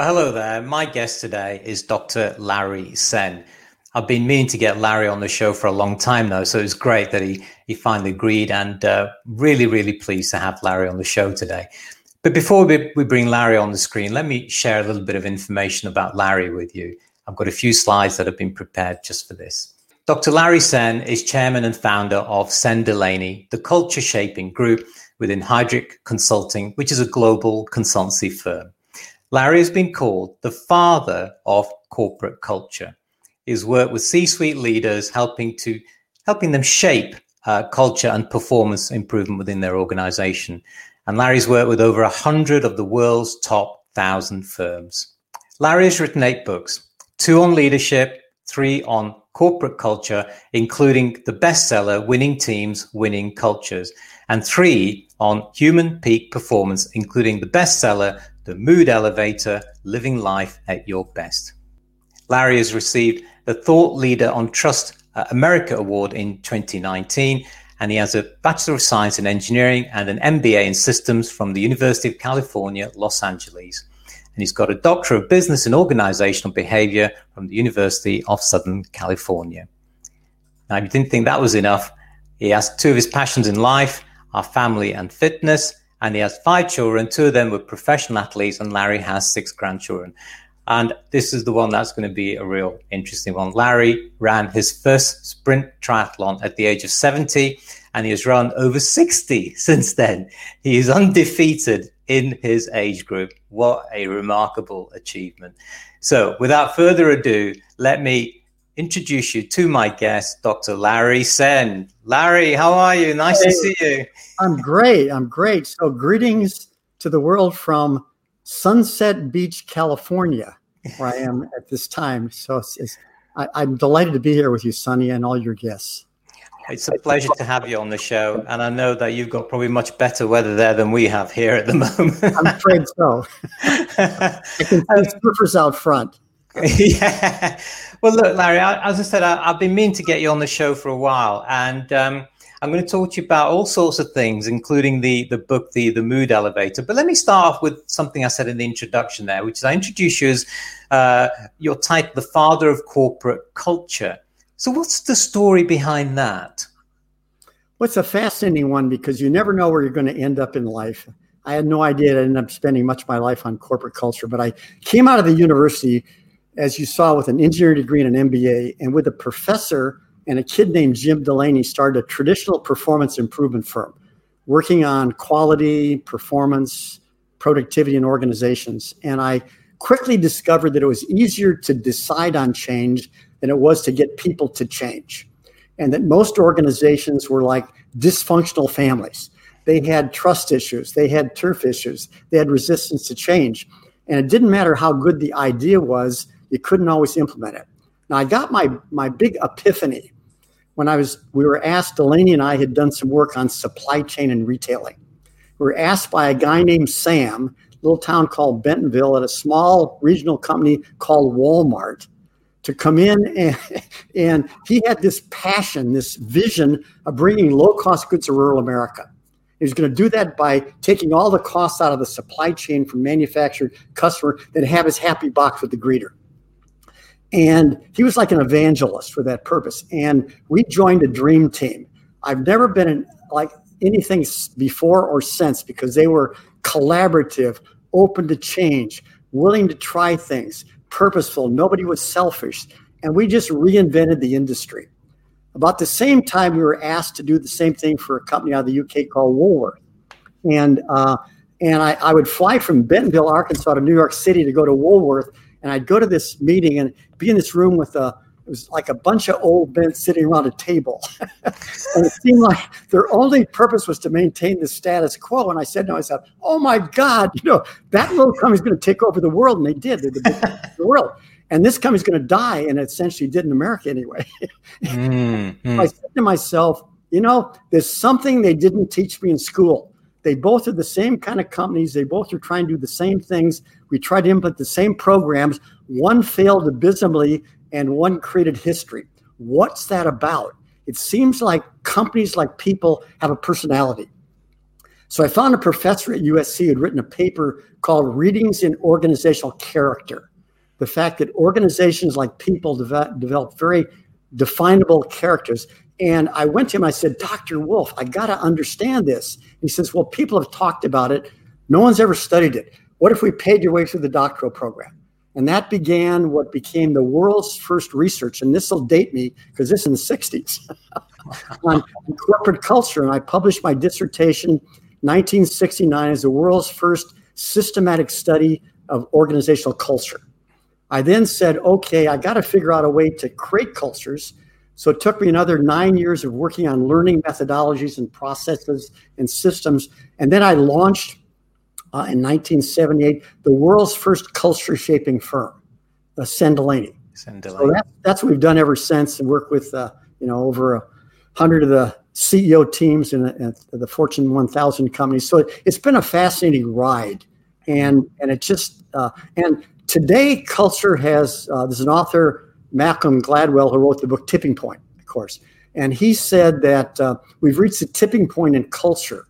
Well, hello there. My guest today is Dr. Larry Senn. I've been meaning to get Larry on the show for a long time now, so it's great that he, he finally agreed and uh, really, really pleased to have Larry on the show today. But before we, we bring Larry on the screen, let me share a little bit of information about Larry with you. I've got a few slides that have been prepared just for this. Dr. Larry Senn is chairman and founder of Senn Delaney, the culture shaping group within Heidrick Consulting, which is a global consultancy firm. Larry has been called the father of corporate culture. He's worked with C-suite leaders, helping to helping them shape uh, culture and performance improvement within their organization. And Larry's worked with over a hundred of the world's top thousand firms. Larry has written eight books, two on leadership, three on corporate culture, including the bestseller Winning Teams, Winning Cultures, and three on human peak performance, including the bestseller the Mood Elevator Living Life at Your Best. Larry has received the Thought Leader on Trust uh, America Award in 2019, and he has a Bachelor of Science in Engineering and an MBA in Systems from the University of California, Los Angeles. And he's got a Doctor of Business and Organizational Behavior from the University of Southern California. Now, if you didn't think that was enough, he has two of his passions in life are family and fitness and he has five children. Two of them were professional athletes, and Larry has six grandchildren. And this is the one that's going to be a real interesting one. Larry ran his first sprint triathlon at the age of 70, and he has run over 60 since then. He is undefeated in his age group. What a remarkable achievement. So, without further ado, let me introduce you to my guest, Dr. Larry Senn. Larry, how are you? Nice hey, to see you. I'm great. I'm great. So, greetings to the world from Sunset Beach, California, where I am at this time. So, it's, it's, I, I'm delighted to be here with you, Sonny, and all your guests. It's a pleasure to have you on the show. And I know that you've got probably much better weather there than we have here at the moment. I'm afraid so. I can see surfers out front. yeah. Well, look, Larry, as I said, I, have been meaning to get you on the show for a while, and um, I'm going to talk to you about all sorts of things, including the the book, the the Mood Elevator. But let me start off with something I said in the introduction there, which is I introduce you as uh, your title, the father of corporate culture. So, what's the story behind that? Well, it's a fascinating one because you never know where you're going to end up in life. I had no idea I ended up spending much of my life on corporate culture, but I came out of the university as you saw, with an engineering degree and an MBA, and with a professor and a kid named Jim Delaney, started a traditional performance improvement firm working on quality, performance, productivity, and organizations. And I quickly discovered that it was easier to decide on change than it was to get people to change. And that most organizations were like dysfunctional families. They had trust issues, they had turf issues, they had resistance to change. And it didn't matter how good the idea was, you couldn't always implement it. Now I got my my big epiphany when I was we were asked Delaney and I had done some work on supply chain and retailing. We were asked by a guy named Sam, little town called Bentonville, at a small regional company called Walmart, to come in and, and he had this passion, this vision of bringing low cost goods to rural America. He was going to do that by taking all the costs out of the supply chain from manufactured customer, then have his happy box with the greeter. And he was like an evangelist for that purpose. And we joined a dream team. I've never been in like anything before or since because they were collaborative, open to change, willing to try things, purposeful. Nobody was selfish. And we just reinvented the industry. About the same time, we were asked to do the same thing for a company out of the UK called Woolworth. And, uh, and I, I would fly from Bentonville, Arkansas to New York City to go to Woolworth and I'd go to this meeting and be in this room with a it was like a bunch of old men sitting around a table. and it seemed like their only purpose was to maintain the status quo. And I said to myself, oh my God, you know, that little company's going to take over the world. And they did. They're the, the world. And this company's going to die. And it essentially did in America anyway. mm-hmm. I said to myself, you know, there's something they didn't teach me in school. They both are the same kind of companies. They both are trying to do the same things. We tried to implement the same programs. One failed abysmally and one created history. What's that about? It seems like companies like people have a personality. So I found a professor at USC who had written a paper called Readings in Organizational Character. The fact that organizations like people develop, develop very definable characters. And I went to him, I said, Dr. Wolf, I got to understand this. He says, Well, people have talked about it. No one's ever studied it. What if we paid your way through the doctoral program? And that began what became the world's first research. And this will date me because this is in the 60s on corporate culture. And I published my dissertation 1969 as the world's first systematic study of organizational culture. I then said, okay, I got to figure out a way to create cultures. So it took me another nine years of working on learning methodologies and processes and systems. And then I launched uh, in 1978 the world's first culture shaping firm, uh, Senn-Delaney. So that, that's what we've done ever since and work with, uh, you know, over a hundred of the CEO teams in, in the Fortune 1000 companies. So it, has been a fascinating ride. And, and it just, uh, and today culture has, uh, there's an author, Malcolm Gladwell, who wrote the book Tipping Point, of course. And he said that uh, we've reached a tipping point in culture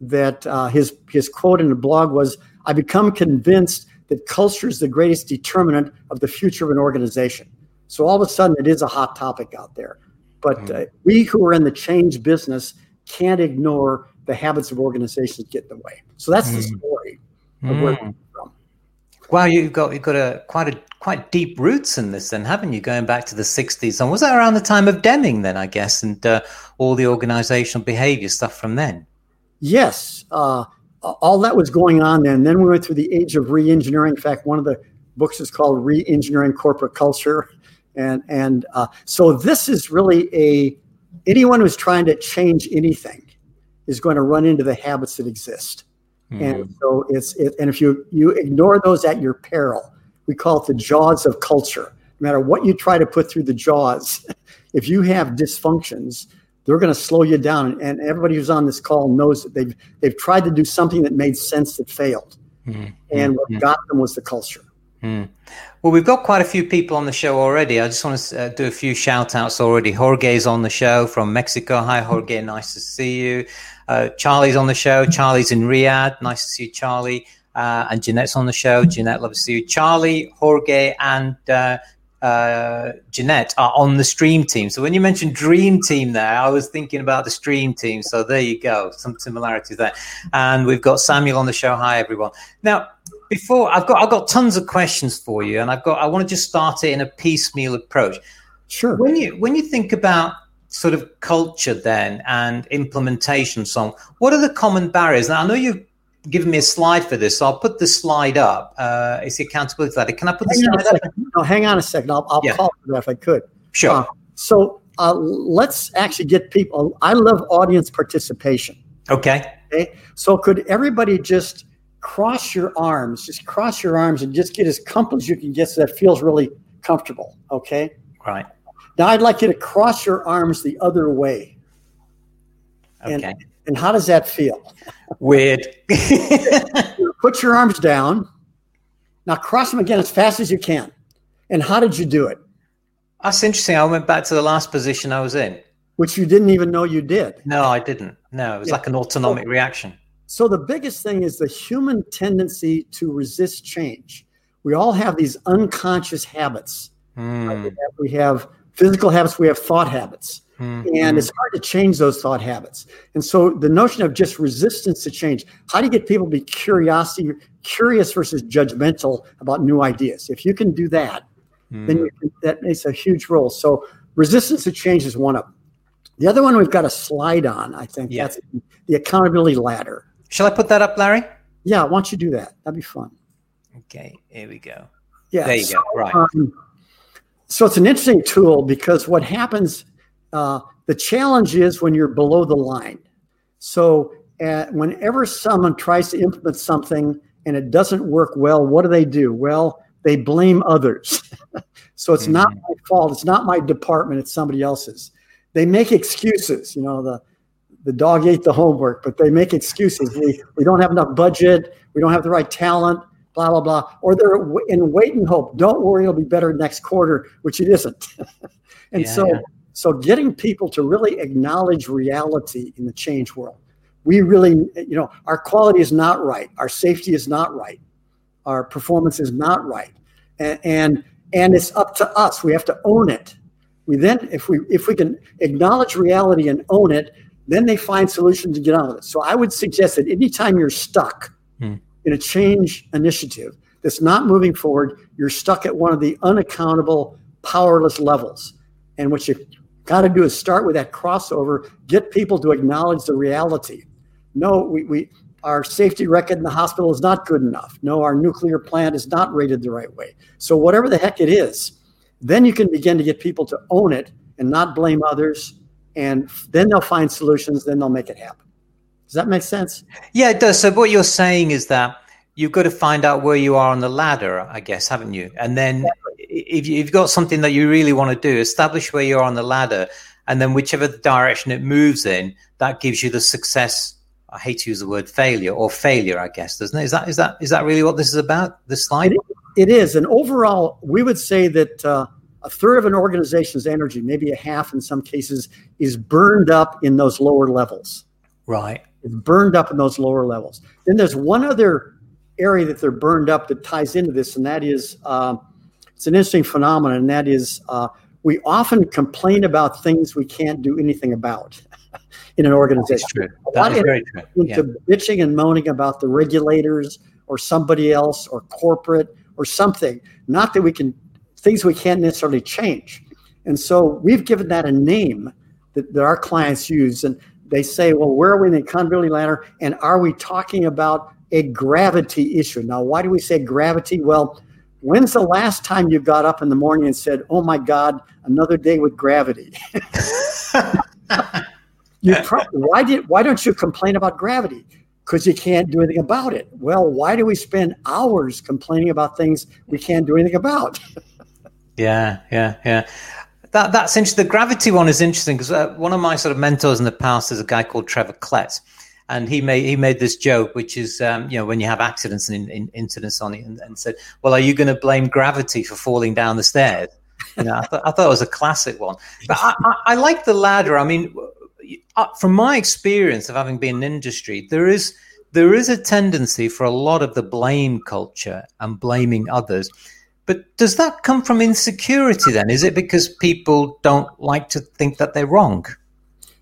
that uh, his his quote in the blog was, "I become convinced that culture is the greatest determinant of the future of an organization." So all of a sudden, it is a hot topic out there. But mm-hmm. uh, we who are in the change business can't ignore the habits of organizations get in the way. So that's mm. the story of where mm. from. Wow, you've got you've got a quite a quite deep roots in this, then, haven't you? Going back to the '60s, and was that around the time of Deming, then I guess, and uh, all the organizational behavior stuff from then? yes, uh, all that was going on then. Then we went through the age of re-engineering. In fact, one of the books is called "Re-engineering Corporate Culture," and and uh, so this is really a anyone who's trying to change anything is going to run into the habits that exist. Mm-hmm. And so it's it, and if you you ignore those at your peril, we call it the jaws of culture. No matter what you try to put through the jaws, if you have dysfunctions, they're going to slow you down. And everybody who's on this call knows that they've they've tried to do something that made sense that failed, mm-hmm. and what mm-hmm. got them was the culture. Mm. Well, we've got quite a few people on the show already. I just want to uh, do a few shout outs already. Jorge's on the show from Mexico. Hi, Jorge. Nice to see you. Uh, Charlie's on the show. Charlie's in Riyadh. Nice to see you, Charlie. Uh, and Jeanette's on the show. Jeanette, love to see you. Charlie, Jorge, and uh, uh, Jeanette are on the stream team. So when you mentioned dream team there, I was thinking about the stream team. So there you go, some similarities there. And we've got Samuel on the show. Hi everyone. Now, before I've got I've got tons of questions for you, and I've got I want to just start it in a piecemeal approach. Sure. When you when you think about sort of culture then and implementation song, what are the common barriers? Now I know you've given me a slide for this, so I'll put the slide up. Uh, it's the accountability ladder. Can I put hang the slide up? No, hang on a second. I'll, I'll yeah. call it that if I could. Sure. Uh, so uh, let's actually get people. I love audience participation. Okay. Okay. So could everybody just cross your arms, just cross your arms and just get as comfortable as you can get so that feels really comfortable. Okay. Right. Now I'd like you to cross your arms the other way. Okay. And, and how does that feel? Weird. Put your arms down. Now cross them again as fast as you can. And how did you do it? That's interesting. I went back to the last position I was in. Which you didn't even know you did. No, I didn't. No, it was yeah. like an autonomic so, reaction. So the biggest thing is the human tendency to resist change. We all have these unconscious habits. Mm. We have physical habits, we have thought habits. Mm-hmm. And it's hard to change those thought habits. And so the notion of just resistance to change, how do you get people to be curiosity, curious versus judgmental about new ideas? If you can do that, mm-hmm. then can, that makes a huge role. So resistance to change is one of them. The other one we've got a slide on, I think. Yeah. That's the accountability ladder. Shall I put that up, Larry? Yeah, why don't you do that? That'd be fun. Okay, here we go. Yeah. There you so, go. Right. Um, so it's an interesting tool because what happens – uh, the challenge is when you're below the line. So, uh, whenever someone tries to implement something and it doesn't work well, what do they do? Well, they blame others. so it's mm-hmm. not my fault. It's not my department. It's somebody else's. They make excuses. You know, the the dog ate the homework, but they make excuses. We we don't have enough budget. We don't have the right talent. Blah blah blah. Or they're in wait and hope. Don't worry, it'll be better next quarter, which it isn't. and yeah, so. Yeah so getting people to really acknowledge reality in the change world. we really, you know, our quality is not right, our safety is not right, our performance is not right, and and, and it's up to us. We have to own it. We then, if we if we can acknowledge reality and own it, then they find solutions to get on with it. So I would suggest that anytime you're stuck hmm. in a change initiative that's not moving forward, you're stuck at one of the unaccountable, powerless levels. And what you've got to do is start with that crossover, get people to acknowledge the reality no, we, we our safety record in the hospital is not good enough. No, our nuclear plant is not rated the right way. So whatever the heck it is, then you can begin to get people to own it and not blame others. And then they'll find solutions, then they'll make it happen. Does that make sense? Yeah, it does. So what you're saying is that you've got to find out where you are on the ladder, I guess, haven't you? And then if you've got something that you really want to do, establish where you are on the ladder. And then whichever direction it moves in, that gives you the success I hate to use the word failure or failure, I guess, doesn't it? Is that is that is that really what this is about? This slide? It, it is, and overall, we would say that uh, a third of an organization's energy, maybe a half in some cases, is burned up in those lower levels. Right. It's burned up in those lower levels. Then there's one other area that they're burned up that ties into this, and that is uh, it's an interesting phenomenon, and that is uh, we often complain about things we can't do anything about in an organization. That's true. That is very true. Yeah. Into bitching and moaning about the regulators or somebody else or corporate or something. Not that we can things we can't necessarily change. And so we've given that a name that, that our clients use. And they say, well, where are we in the accountability ladder? And are we talking about a gravity issue? Now, why do we say gravity? Well, when's the last time you got up in the morning and said, oh my God, another day with gravity? You pro- why did why don't you complain about gravity? Because you can't do anything about it. Well, why do we spend hours complaining about things we can't do anything about? yeah, yeah, yeah. That that's interesting. The gravity one is interesting because uh, one of my sort of mentors in the past is a guy called Trevor Klett, and he made he made this joke, which is um, you know when you have accidents and in, in incidents on it, and, and, said, "Well, are you going to blame gravity for falling down the stairs?" You know, I, th- I thought it was a classic one. But I, I, I like the ladder. I mean, uh, from my experience of having been in industry, there is there is a tendency for a lot of the blame culture and blaming others. But does that come from insecurity then? Is it because people don't like to think that they're wrong?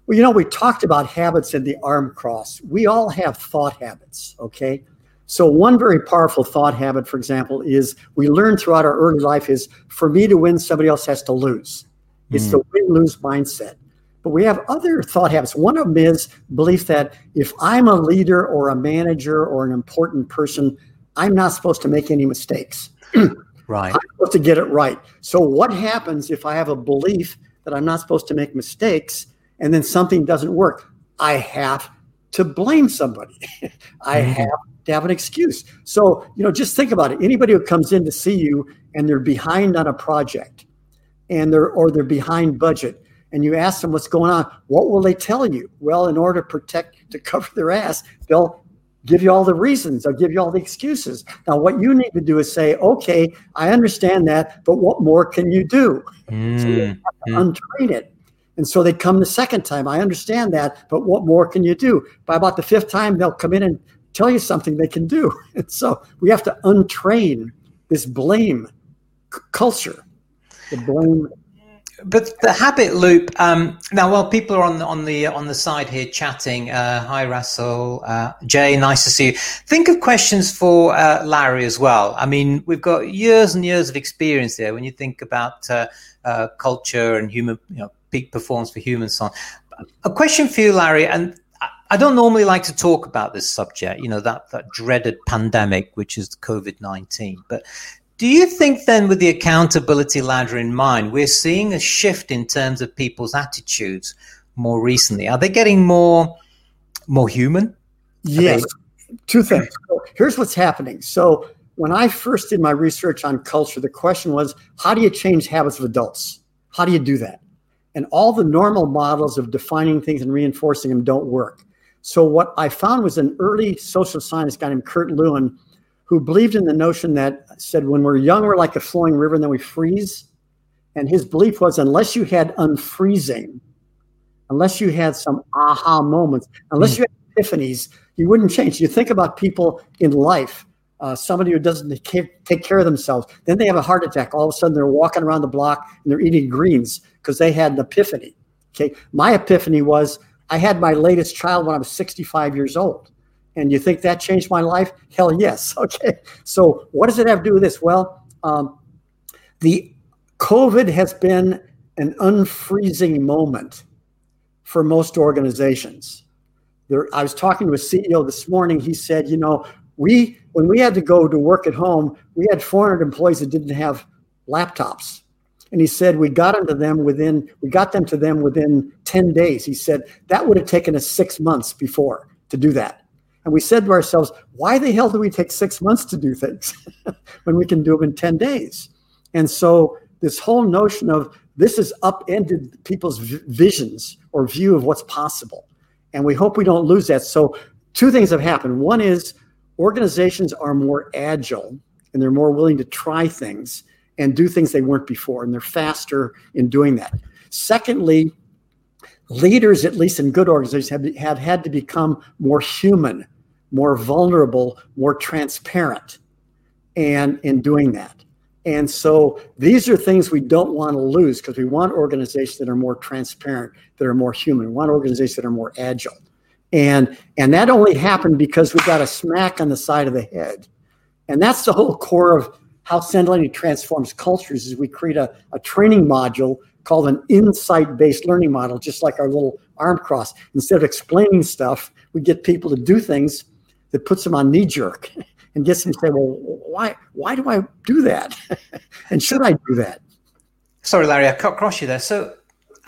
Well, you know, we talked about habits in the arm cross. We all have thought habits, okay? So, one very powerful thought habit, for example, is we learn throughout our early life is for me to win, somebody else has to lose. It's mm. the win lose mindset. But we have other thought habits. One of them is belief that if I'm a leader or a manager or an important person, I'm not supposed to make any mistakes. right. I'm supposed to get it right. So what happens if I have a belief that I'm not supposed to make mistakes and then something doesn't work? I have to blame somebody. I mm-hmm. have to have an excuse. So, you know, just think about it. Anybody who comes in to see you and they're behind on a project and they're or they're behind budget and you ask them what's going on, what will they tell you? Well, in order to protect, to cover their ass, they'll give you all the reasons, they'll give you all the excuses. Now, what you need to do is say, okay, I understand that, but what more can you do? Mm. So you have to mm. untrain it. And so they come the second time. I understand that, but what more can you do? By about the fifth time, they'll come in and tell you something they can do. And so we have to untrain this blame culture, the blame but the habit loop. Um, now, while people are on the on the on the side here chatting, uh, hi Russell, uh, Jay, nice to see you. Think of questions for uh, Larry as well. I mean, we've got years and years of experience there. When you think about uh, uh, culture and human, you know, peak performance for humans, so on. A question for you, Larry, and I don't normally like to talk about this subject, you know, that, that dreaded pandemic, which is COVID 19. But do you think then, with the accountability ladder in mind, we're seeing a shift in terms of people's attitudes more recently? Are they getting more more human? Yes. They- Two things. Here's what's happening. So when I first did my research on culture, the question was, how do you change habits of adults? How do you do that? And all the normal models of defining things and reinforcing them don't work. So what I found was an early social scientist guy named Kurt Lewin who believed in the notion that said when we're young, we're like a flowing river and then we freeze. And his belief was unless you had unfreezing, unless you had some aha moments, unless mm. you had epiphanies, you wouldn't change. You think about people in life, uh, somebody who doesn't take care of themselves, then they have a heart attack. All of a sudden, they're walking around the block and they're eating greens because they had an epiphany. Okay, my epiphany was I had my latest child when I was 65 years old. And you think that changed my life? Hell yes. Okay. So, what does it have to do with this? Well, um, the COVID has been an unfreezing moment for most organizations. There, I was talking to a CEO this morning. He said, you know, we when we had to go to work at home, we had 400 employees that didn't have laptops. And he said we got them to them within we got them to them within 10 days. He said that would have taken us six months before to do that. And we said to ourselves, why the hell do we take six months to do things when we can do them in 10 days? And so this whole notion of this has upended people's visions or view of what's possible. And we hope we don't lose that. So two things have happened. One is organizations are more agile and they're more willing to try things and do things they weren't before, and they're faster in doing that. Secondly, leaders, at least in good organizations, have, have had to become more human, more vulnerable, more transparent, and in doing that. And so these are things we don't want to lose because we want organizations that are more transparent, that are more human. We want organizations that are more agile. And and that only happened because we got a smack on the side of the head. And that's the whole core of how Senn-Delaney transforms cultures is we create a, a training module called an insight-based learning model, just like our little arm cross. Instead of explaining stuff, we get people to do things that puts them on knee jerk and gets them to say, well, why, why do I do that? and should I do that? Sorry, Larry, I cut across you there. So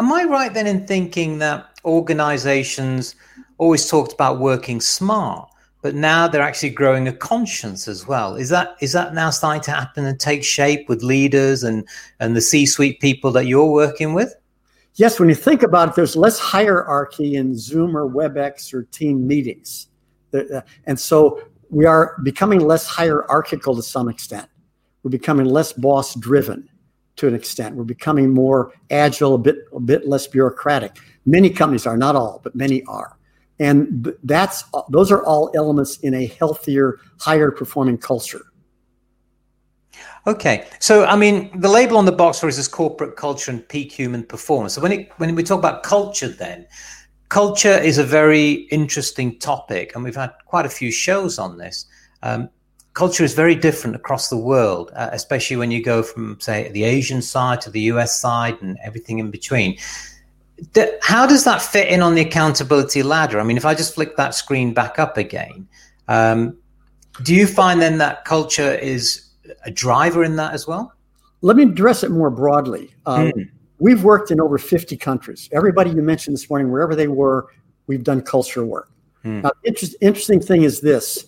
am I right then in thinking that organizations always talked about working smart? but now they're actually growing a conscience as well. Is that is that now starting to happen and take shape with leaders and and the C-suite people that you're working with? Yes, when you think about it, there's less hierarchy in Zoom or WebEx or team meetings, Uh, and so we are becoming less hierarchical to some extent. We're becoming less boss driven to an extent. We're becoming more agile, a bit a bit less bureaucratic. Many companies are, not all, but many are and that's uh, those are all elements in a healthier higher performing culture okay so i mean the label on the box for us is corporate culture and peak human performance so when it when we talk about culture then culture is a very interesting topic and we've had quite a few shows on this um, culture is very different across the world uh, especially when you go from say the asian side to the us side and everything in between the, how does that fit in on the accountability ladder? I mean, if I just flick that screen back up again, um, do you find then that culture is a driver in that as well? Let me address it more broadly. Um, mm. We've worked in over 50 countries. Everybody you mentioned this morning, wherever they were, we've done culture work. Mm. Now, inter- interesting thing is this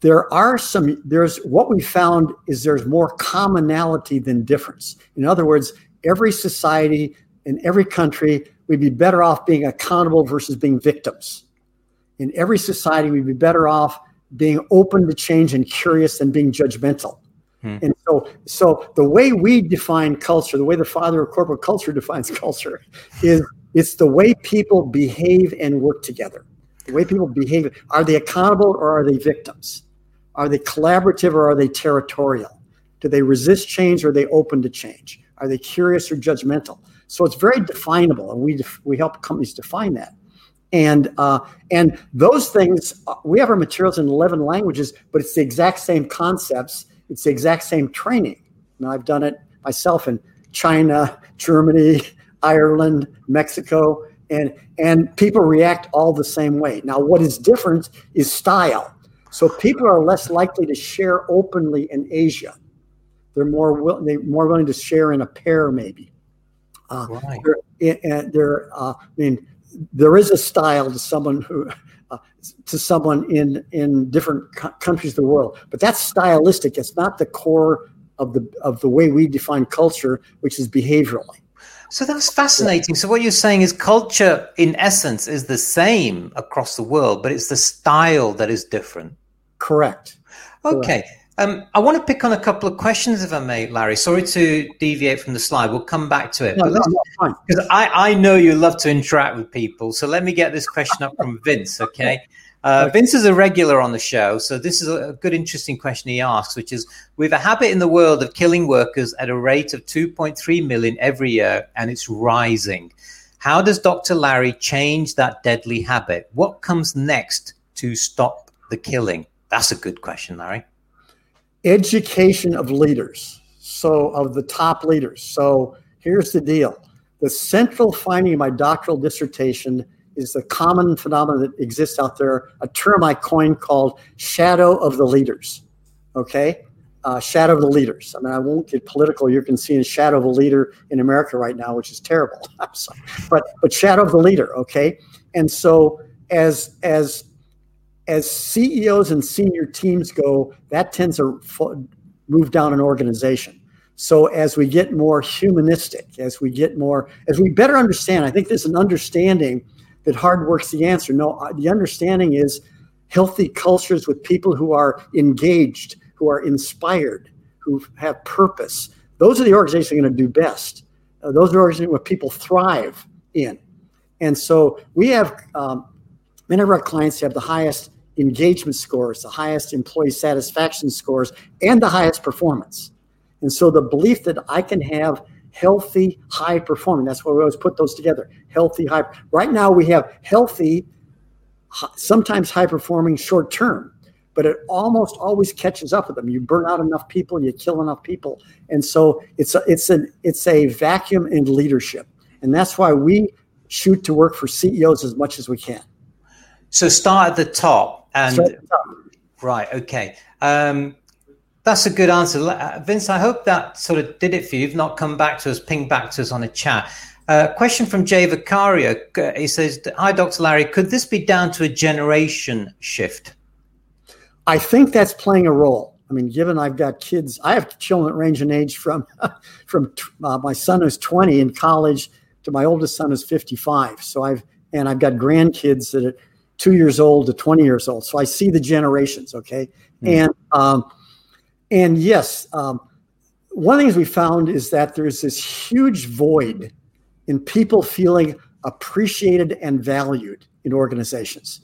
there are some there's what we found is there's more commonality than difference in other words every society in every country we'd be better off being accountable versus being victims. In every society, we'd be better off being open to change and curious than being judgmental. Hmm. And so, so the way we define culture, the way the father of corporate culture defines culture, is it's the way people behave and work together. The way people behave. Are they accountable or are they victims? Are they collaborative or are they territorial? Do they resist change or are they open to change? Are they curious or judgmental? So it's very definable, and we def- we help companies define that. And uh, and those things, uh, we have our materials in 11 languages, but it's the exact same concepts. It's the exact same training. Now I've done it myself in China, Germany, Ireland, Mexico, and and people react all the same way. Now what is different is style. So people are less likely to share openly in Asia. They're more will, they're more willing to share in a pair maybe. Uh, right. there, there uh, I mean, there is a style to someone who, uh, to someone in in different co- countries of the world, but that's stylistic. It's not the core of the of the way we define culture, which is behaviorally. So that's fascinating. So what you're saying is culture, in essence, is the same across the world, but it's the style that is different. Correct. Okay. Correct. Um, I want to pick on a couple of questions, if I may, Larry. Sorry to deviate from the slide. We'll come back to it. No, no, no, because I, I know you love to interact with people. So let me get this question up from Vince, okay? Uh, Vince is a regular on the show, so this is a good, interesting question he asks, which is: We have a habit in the world of killing workers at a rate of 2.3 million every year, and it's rising. How does Dr. Larry change that deadly habit? What comes next to stop the killing? That's a good question, Larry. Education of leaders, so of the top leaders. So here's the deal: the central finding of my doctoral dissertation is the common phenomenon that exists out there, a term I coined called shadow of the leaders. Okay? Uh, shadow of the leaders. I mean, I won't get political. You can see a shadow of a leader in America right now, which is terrible. but but shadow of the leader. Okay, and so as as as CEOs and senior teams go, that tends to move down an organization. So as we get more humanistic, as we get more, as we better understand, I think there's an understanding that hard work's the answer. No, uh, the understanding is healthy cultures with people who are engaged, who are inspired, who have purpose. Those are the organizations that are going to do best. Uh, those are organizations where people thrive in. And so we have um, many of our clients have the highest engagement scores, the highest employee satisfaction scores, and the highest performance. And so the belief that I can have healthy, high performing. That's why we always put those together. Healthy, high. Right now we have healthy, sometimes high performing short term, but it almost always catches up with them. You burn out enough people, you kill enough people, and so it's a, it's an it's a vacuum in leadership, and that's why we shoot to work for CEOs as much as we can. So start at the top and right, okay. Um, that's a good answer. Uh, Vince, I hope that sort of did it for you. You've not come back to us, ping back to us on a chat. Uh, question from Jay Vicario. He says, Hi, Dr. Larry. Could this be down to a generation shift? I think that's playing a role. I mean, given I've got kids, I have children that range in age from from uh, my son who's 20 in college to my oldest son who's 55. So I've and I've got grandkids that are two years old to 20 years old. So I see the generations. Okay, mm. and um, and yes, um, one of the things we found is that there's this huge void in people feeling appreciated and valued in organizations.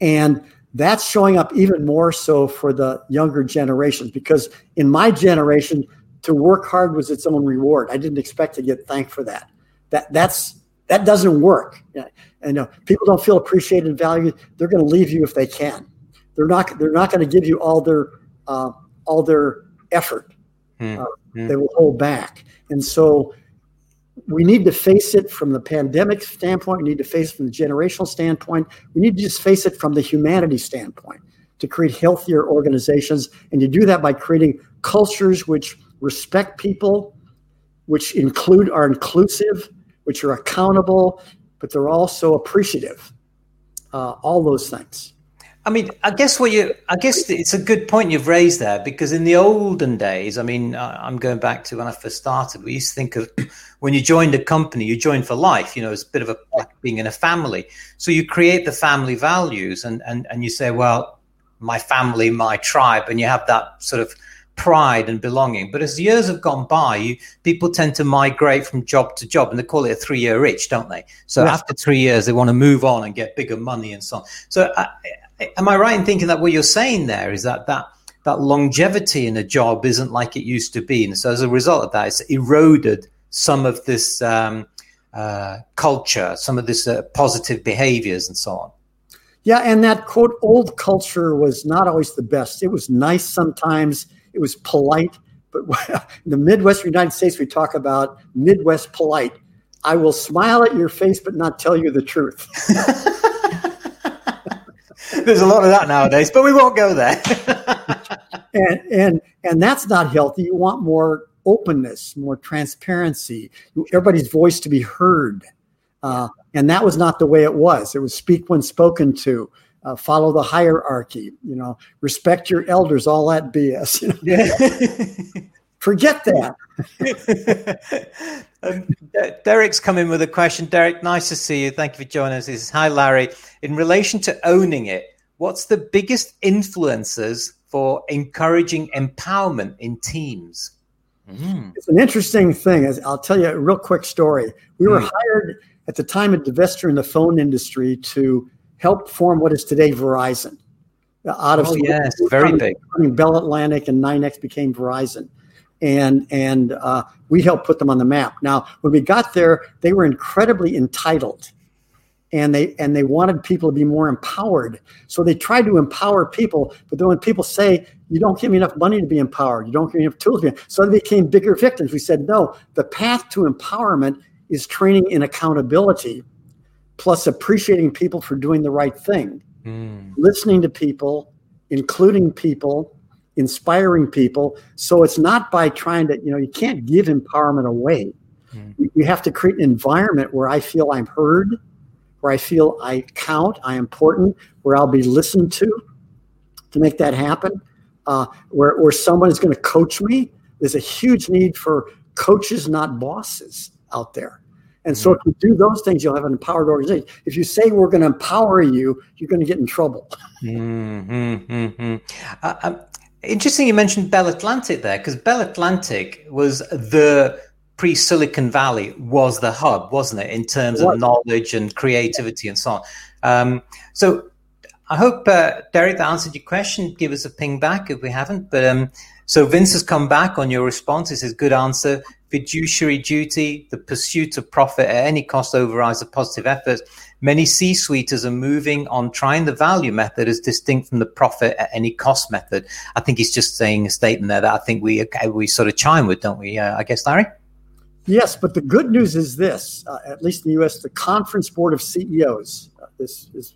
And that's showing up even more so for the younger generations because in my generation, to work hard was its own reward. I didn't expect to get thanked for that. That that's that doesn't work. And you know, people don't feel appreciated and valued. They're going to leave you if they can. They're not. They're not going to give you all their uh, all their effort. Mm. Uh, mm. They will hold back. And so we need to face it from the pandemic standpoint. We need to face it from the generational standpoint. We need to just face it from the humanity standpoint to create healthier organizations. And you do that by creating cultures which respect people, which include are inclusive, which are accountable, but they're also appreciative. Uh, all those things. I mean, I guess what you, I guess it's a good point you've raised there because in the olden days, I mean, I'm going back to when I first started. We used to think of when you joined a company, you joined for life. You know, it's a bit of a like being in a family. So you create the family values, and and and you say, well, my family, my tribe, and you have that sort of pride and belonging. But as years have gone by, you, people tend to migrate from job to job, and they call it a three-year itch, don't they? So after three years, they want to move on and get bigger money and so on. So. I, am I right in thinking that what you're saying there is that that that longevity in a job isn't like it used to be, and so as a result of that, it's eroded some of this um, uh, culture, some of this uh, positive behaviors, and so on. Yeah, and that quote old culture was not always the best. It was nice sometimes. It was polite, but in the Midwestern United States, we talk about Midwest polite. I will smile at your face, but not tell you the truth. There's a lot of that nowadays, but we won't go there. and and and that's not healthy. You want more openness, more transparency, everybody's voice to be heard. Uh, and that was not the way it was. It was speak when spoken to, uh, follow the hierarchy, you know, respect your elders, all that BS. You know? Forget that. um, Derek's come in with a question. Derek, nice to see you. Thank you for joining us. He says, Hi, Larry. In relation to owning it, what's the biggest influences for encouraging empowerment in teams? Mm. It's an interesting thing. I'll tell you a real quick story. We were mm. hired at the time at Divestor in the phone industry to helped form what is today Verizon. Out of oh, yes, very big. Bell Atlantic and NYNEX became Verizon and and uh, we helped put them on the map. Now, when we got there, they were incredibly entitled, and they and they wanted people to be more empowered. So they tried to empower people, but then when people say you don't give me enough money to be empowered, you don't give me enough tools, to be, so they became bigger victims. We said no. The path to empowerment is training in accountability, plus appreciating people for doing the right thing, mm. listening to people, including people inspiring people. So it's not by trying to, you know, you can't give empowerment away. Mm-hmm. You have to create an environment where I feel I'm heard, where I feel I count, I am important, where I'll be listened to to make that happen, uh, where, where someone is going to coach me. There's a huge need for coaches, not bosses out there. And so if you do those things, you'll have an empowered organization. If you say we're going to empower you, you're going to get in trouble. Mm-hmm, mm-hmm. Uh, um, Interesting you mentioned Bell Atlantic there, because Bell Atlantic was the pre Silicon Valley was the hub, wasn't it, in terms of knowledge and creativity and so on. Um, so I hope, uh, Derek, that answered your question. Give us a ping back if we haven't. But um, so Vince has come back on your response. He says, good answer. Fiduciary duty, the pursuit of profit at any cost overrides the positive efforts. Many C suiters are moving on trying the value method as distinct from the profit at any cost method. I think he's just saying a statement there that I think we we sort of chime with, don't we? Uh, I guess, Larry. Yes, but the good news is this: uh, at least in the U.S., the Conference Board of CEOs, uh, this, this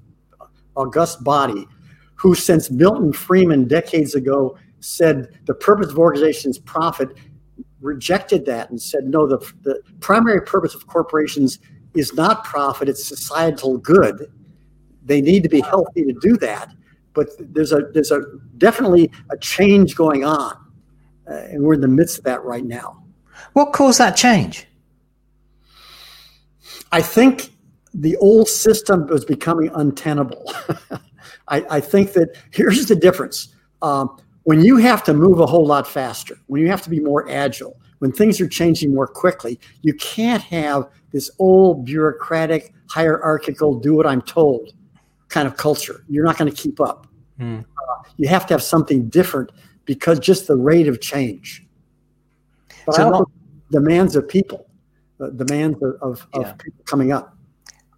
august body, who since Milton Friedman decades ago said the purpose of organizations profit, rejected that and said no. The the primary purpose of corporations is not profit, it's societal good. They need to be healthy to do that. But there's a there's a definitely a change going on, uh, and we're in the midst of that right now. What caused that change? I think the old system was becoming untenable. I, I, think that here's the difference. Um, when you have to move a whole lot faster, when you have to be more agile, when things are changing more quickly, you can't have this old bureaucratic, hierarchical, do what I'm told kind of culture. You're not going to keep up. Mm. Uh, you have to have something different because just the rate of change. But so also demands of people, uh, demands of, of, yeah. of people coming up.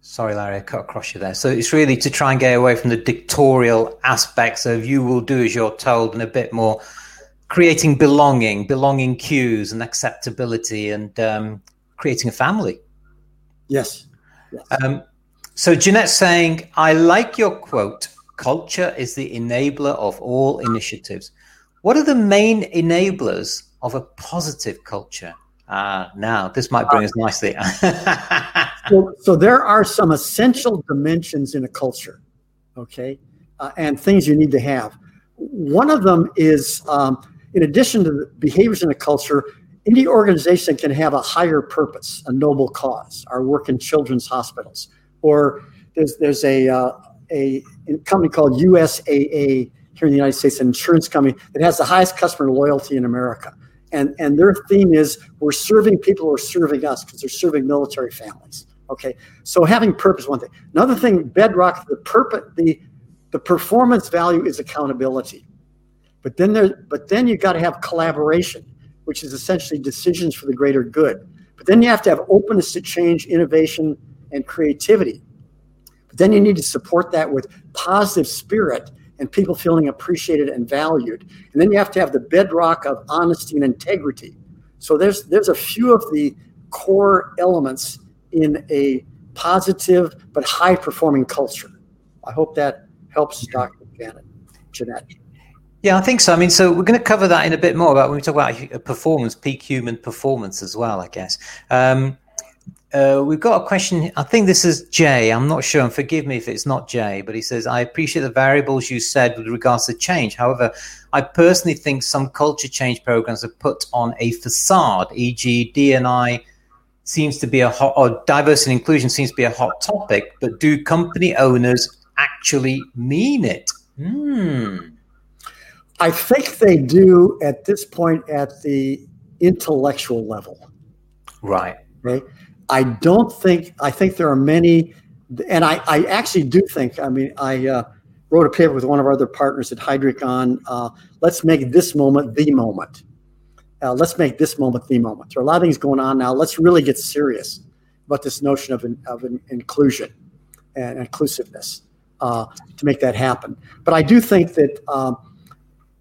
Sorry, Larry, I cut across you there. So it's really to try and get away from the dictatorial aspects of you will do as you're told and a bit more creating belonging, belonging cues and acceptability and um, creating a family. Yes. yes. Um, so Jeanette's saying, I like your quote culture is the enabler of all initiatives. What are the main enablers of a positive culture? Ah, now this might bring us nicely. so, so, there are some essential dimensions in a culture, okay, uh, and things you need to have. One of them is, um, in addition to the behaviors in a culture, any organization can have a higher purpose, a noble cause. Our work in children's hospitals, or there's there's a uh, a company called USAA here in the United States, an insurance company that has the highest customer loyalty in America. And, and their theme is we're serving people who are serving us because they're serving military families. Okay, so having purpose, one thing. Another thing, bedrock, the purpose, the the performance value is accountability. But then there, but then you've got to have collaboration which is essentially decisions for the greater good. But then you have to have openness to change, innovation, and creativity. But then you need to support that with positive spirit and people feeling appreciated and valued. And then you have to have the bedrock of honesty and integrity. So there's there's a few of the core elements in a positive but high performing culture. I hope that helps Dr. Janet. Jeanette. Yeah, I think so. I mean, so we're going to cover that in a bit more about when we talk about performance, peak human performance as well, I guess. Um, uh, we've got a question. I think this is Jay. I'm not sure, and forgive me if it's not Jay, but he says, I appreciate the variables you said with regards to change. However, I personally think some culture change programs are put on a facade, e.g., DNI seems to be a hot, or diversity and inclusion seems to be a hot topic, but do company owners actually mean it? Hmm. I think they do at this point at the intellectual level. Right. Okay. I don't think, I think there are many and I, I actually do think, I mean, I uh, wrote a paper with one of our other partners at Heidrick on uh, let's make this moment the moment. Uh, let's make this moment the moment. There are a lot of things going on now. Let's really get serious about this notion of, of inclusion and inclusiveness uh, to make that happen. But I do think that um,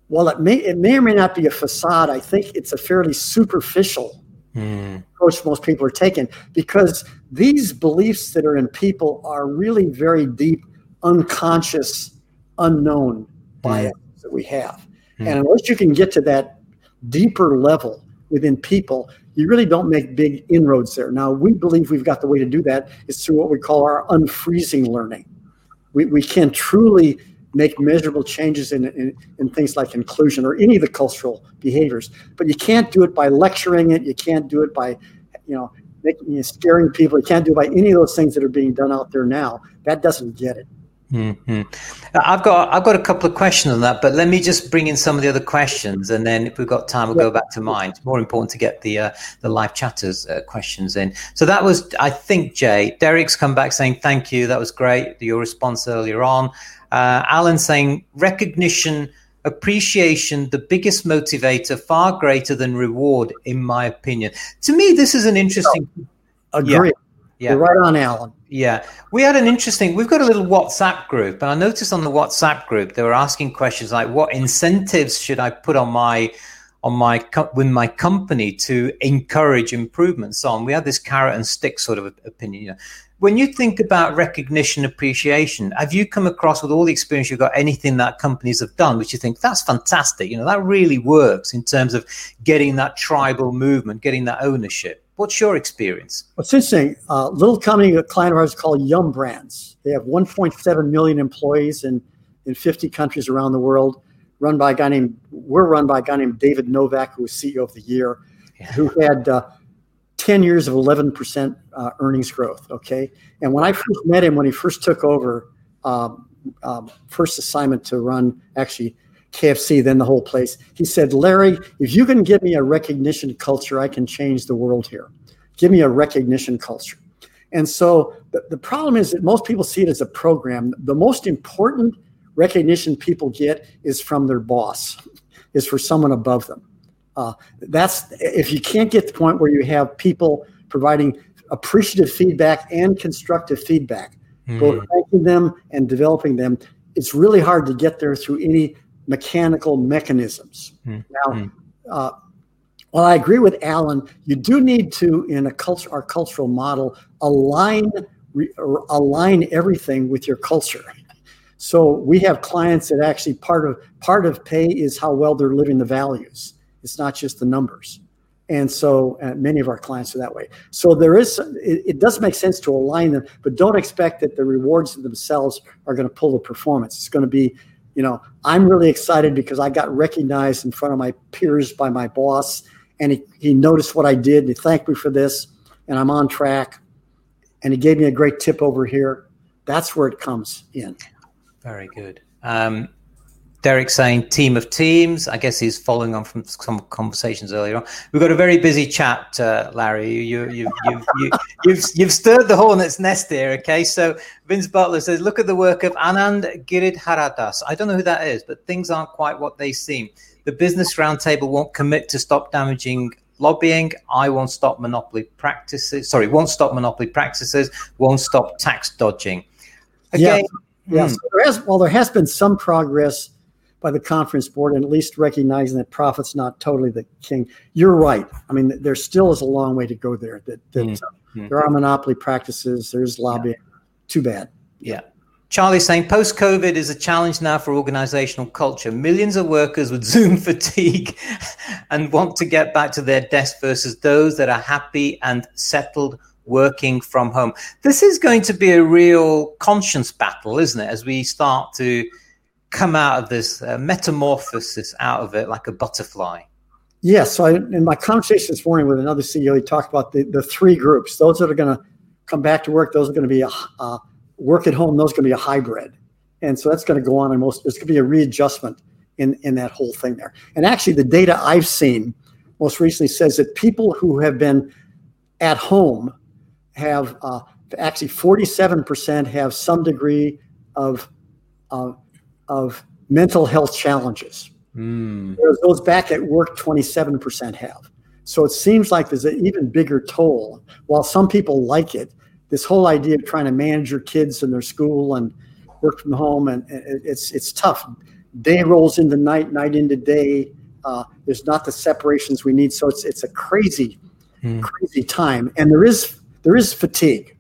while it may, it may or may not be a facade, I think it's a fairly superficial mm. approach most people are taking because these beliefs that are in people are really very deep, unconscious, unknown bias mm. that we have. Mm. And unless you can get to that deeper level within people, you really don't make big inroads there. Now, we believe we've got the way to do that is through what we call our unfreezing learning. We, we can truly make measurable changes in, in, in, things like inclusion or any of the cultural behaviors. But you can't do it by lecturing it. You can't do it by, you know, making, you scaring people. You can't do it by any of those things that are being done out there now. That doesn't get it. Mm-hmm. I've got I've got a couple of questions on that, but let me just bring in some of the other questions, and then if we've got time, we'll go back to mine. It's more important to get the uh, the live chatters uh, questions in. So that was, I think, Jay. Derek's come back saying thank you. That was great. Your response earlier on. Uh, Alan saying recognition, appreciation, the biggest motivator, far greater than reward, in my opinion. To me, this is an interesting. Agree. Yeah. Yeah. You're right on, Alan. Yeah. We had an interesting, we've got a little WhatsApp group. And I noticed on the WhatsApp group, they were asking questions like, what incentives should I put on my, on my, with my company to encourage improvement? So on. We had this carrot and stick sort of opinion. You know. When you think about recognition, appreciation, have you come across with all the experience you've got anything that companies have done, which you think that's fantastic? You know, that really works in terms of getting that tribal movement, getting that ownership. What's your experience? What's interesting, uh, little company, a client of ours called Yum Brands. They have 1.7 million employees in, in 50 countries around the world. Run by a guy named, we're run by a guy named David Novak, who was CEO of the year, yeah. who had uh, 10 years of 11% uh, earnings growth. Okay. And when I first met him, when he first took over, um, um, first assignment to run actually KFC, then the whole place. He said, Larry, if you can give me a recognition culture, I can change the world here. Give me a recognition culture. And so the, the problem is that most people see it as a program. The most important recognition people get is from their boss, is for someone above them. Uh, that's if you can't get to the point where you have people providing appreciative feedback and constructive feedback, mm. both thanking them and developing them, it's really hard to get there through any mechanical mechanisms. Mm. Now, mm. Uh, well, I agree with Alan. You do need to, in a culture, our cultural model, align re, align everything with your culture. So we have clients that actually part of part of pay is how well they're living the values. It's not just the numbers. And so uh, many of our clients are that way. So there is, it, it, does make sense to align them, but don't expect that the rewards themselves are going to pull the performance. It's going to be you know, I'm really excited because I got recognized in front of my peers by my boss, and he, he noticed what I did. And He thanked me for this, and I'm on track. And he gave me a great tip over here. That's where it comes in. Very good. Um, Derek saying team of teams. I guess he's following on from some conversations earlier on. We've got a very busy chat, uh, Larry. You, you, you've, you, you've, you've stirred the hornet's nest here. Okay, so Vince Butler says, look at the work of Anand Giridharadas. I don't know who that is, but things aren't quite what they seem. The Business Roundtable won't commit to stop damaging lobbying. I won't stop monopoly practices. Sorry, won't stop monopoly practices. Won't stop tax dodging. Okay. Yeah. yeah. Hmm. So there has, well, there has been some progress by the conference board and at least recognizing that profit's not totally the king. You're right. I mean, there still is a long way to go there. That, that mm-hmm. there are monopoly practices. There's lobbying. Yeah. Too bad. Yeah. Charlie saying post COVID is a challenge now for organizational culture. Millions of workers with Zoom fatigue and want to get back to their desk versus those that are happy and settled working from home. This is going to be a real conscience battle, isn't it? As we start to come out of this uh, metamorphosis out of it like a butterfly? Yes. So I, in my conversation this morning with another CEO, he talked about the, the three groups. Those that are going to come back to work, those are going to be a work at home. Those are going to be a hybrid. And so that's going to go on and most, there's going to be a readjustment in, in that whole thing there. And actually the data I've seen most recently says that people who have been at home have uh, actually 47% have some degree of, uh, of mental health challenges. Mm. Whereas those back at work, 27% have. So it seems like there's an even bigger toll. While some people like it, this whole idea of trying to manage your kids and their school and work from home, and it's it's tough. Day rolls into night, night into day. Uh, there's not the separations we need, so it's it's a crazy, mm. crazy time. And there is there is fatigue.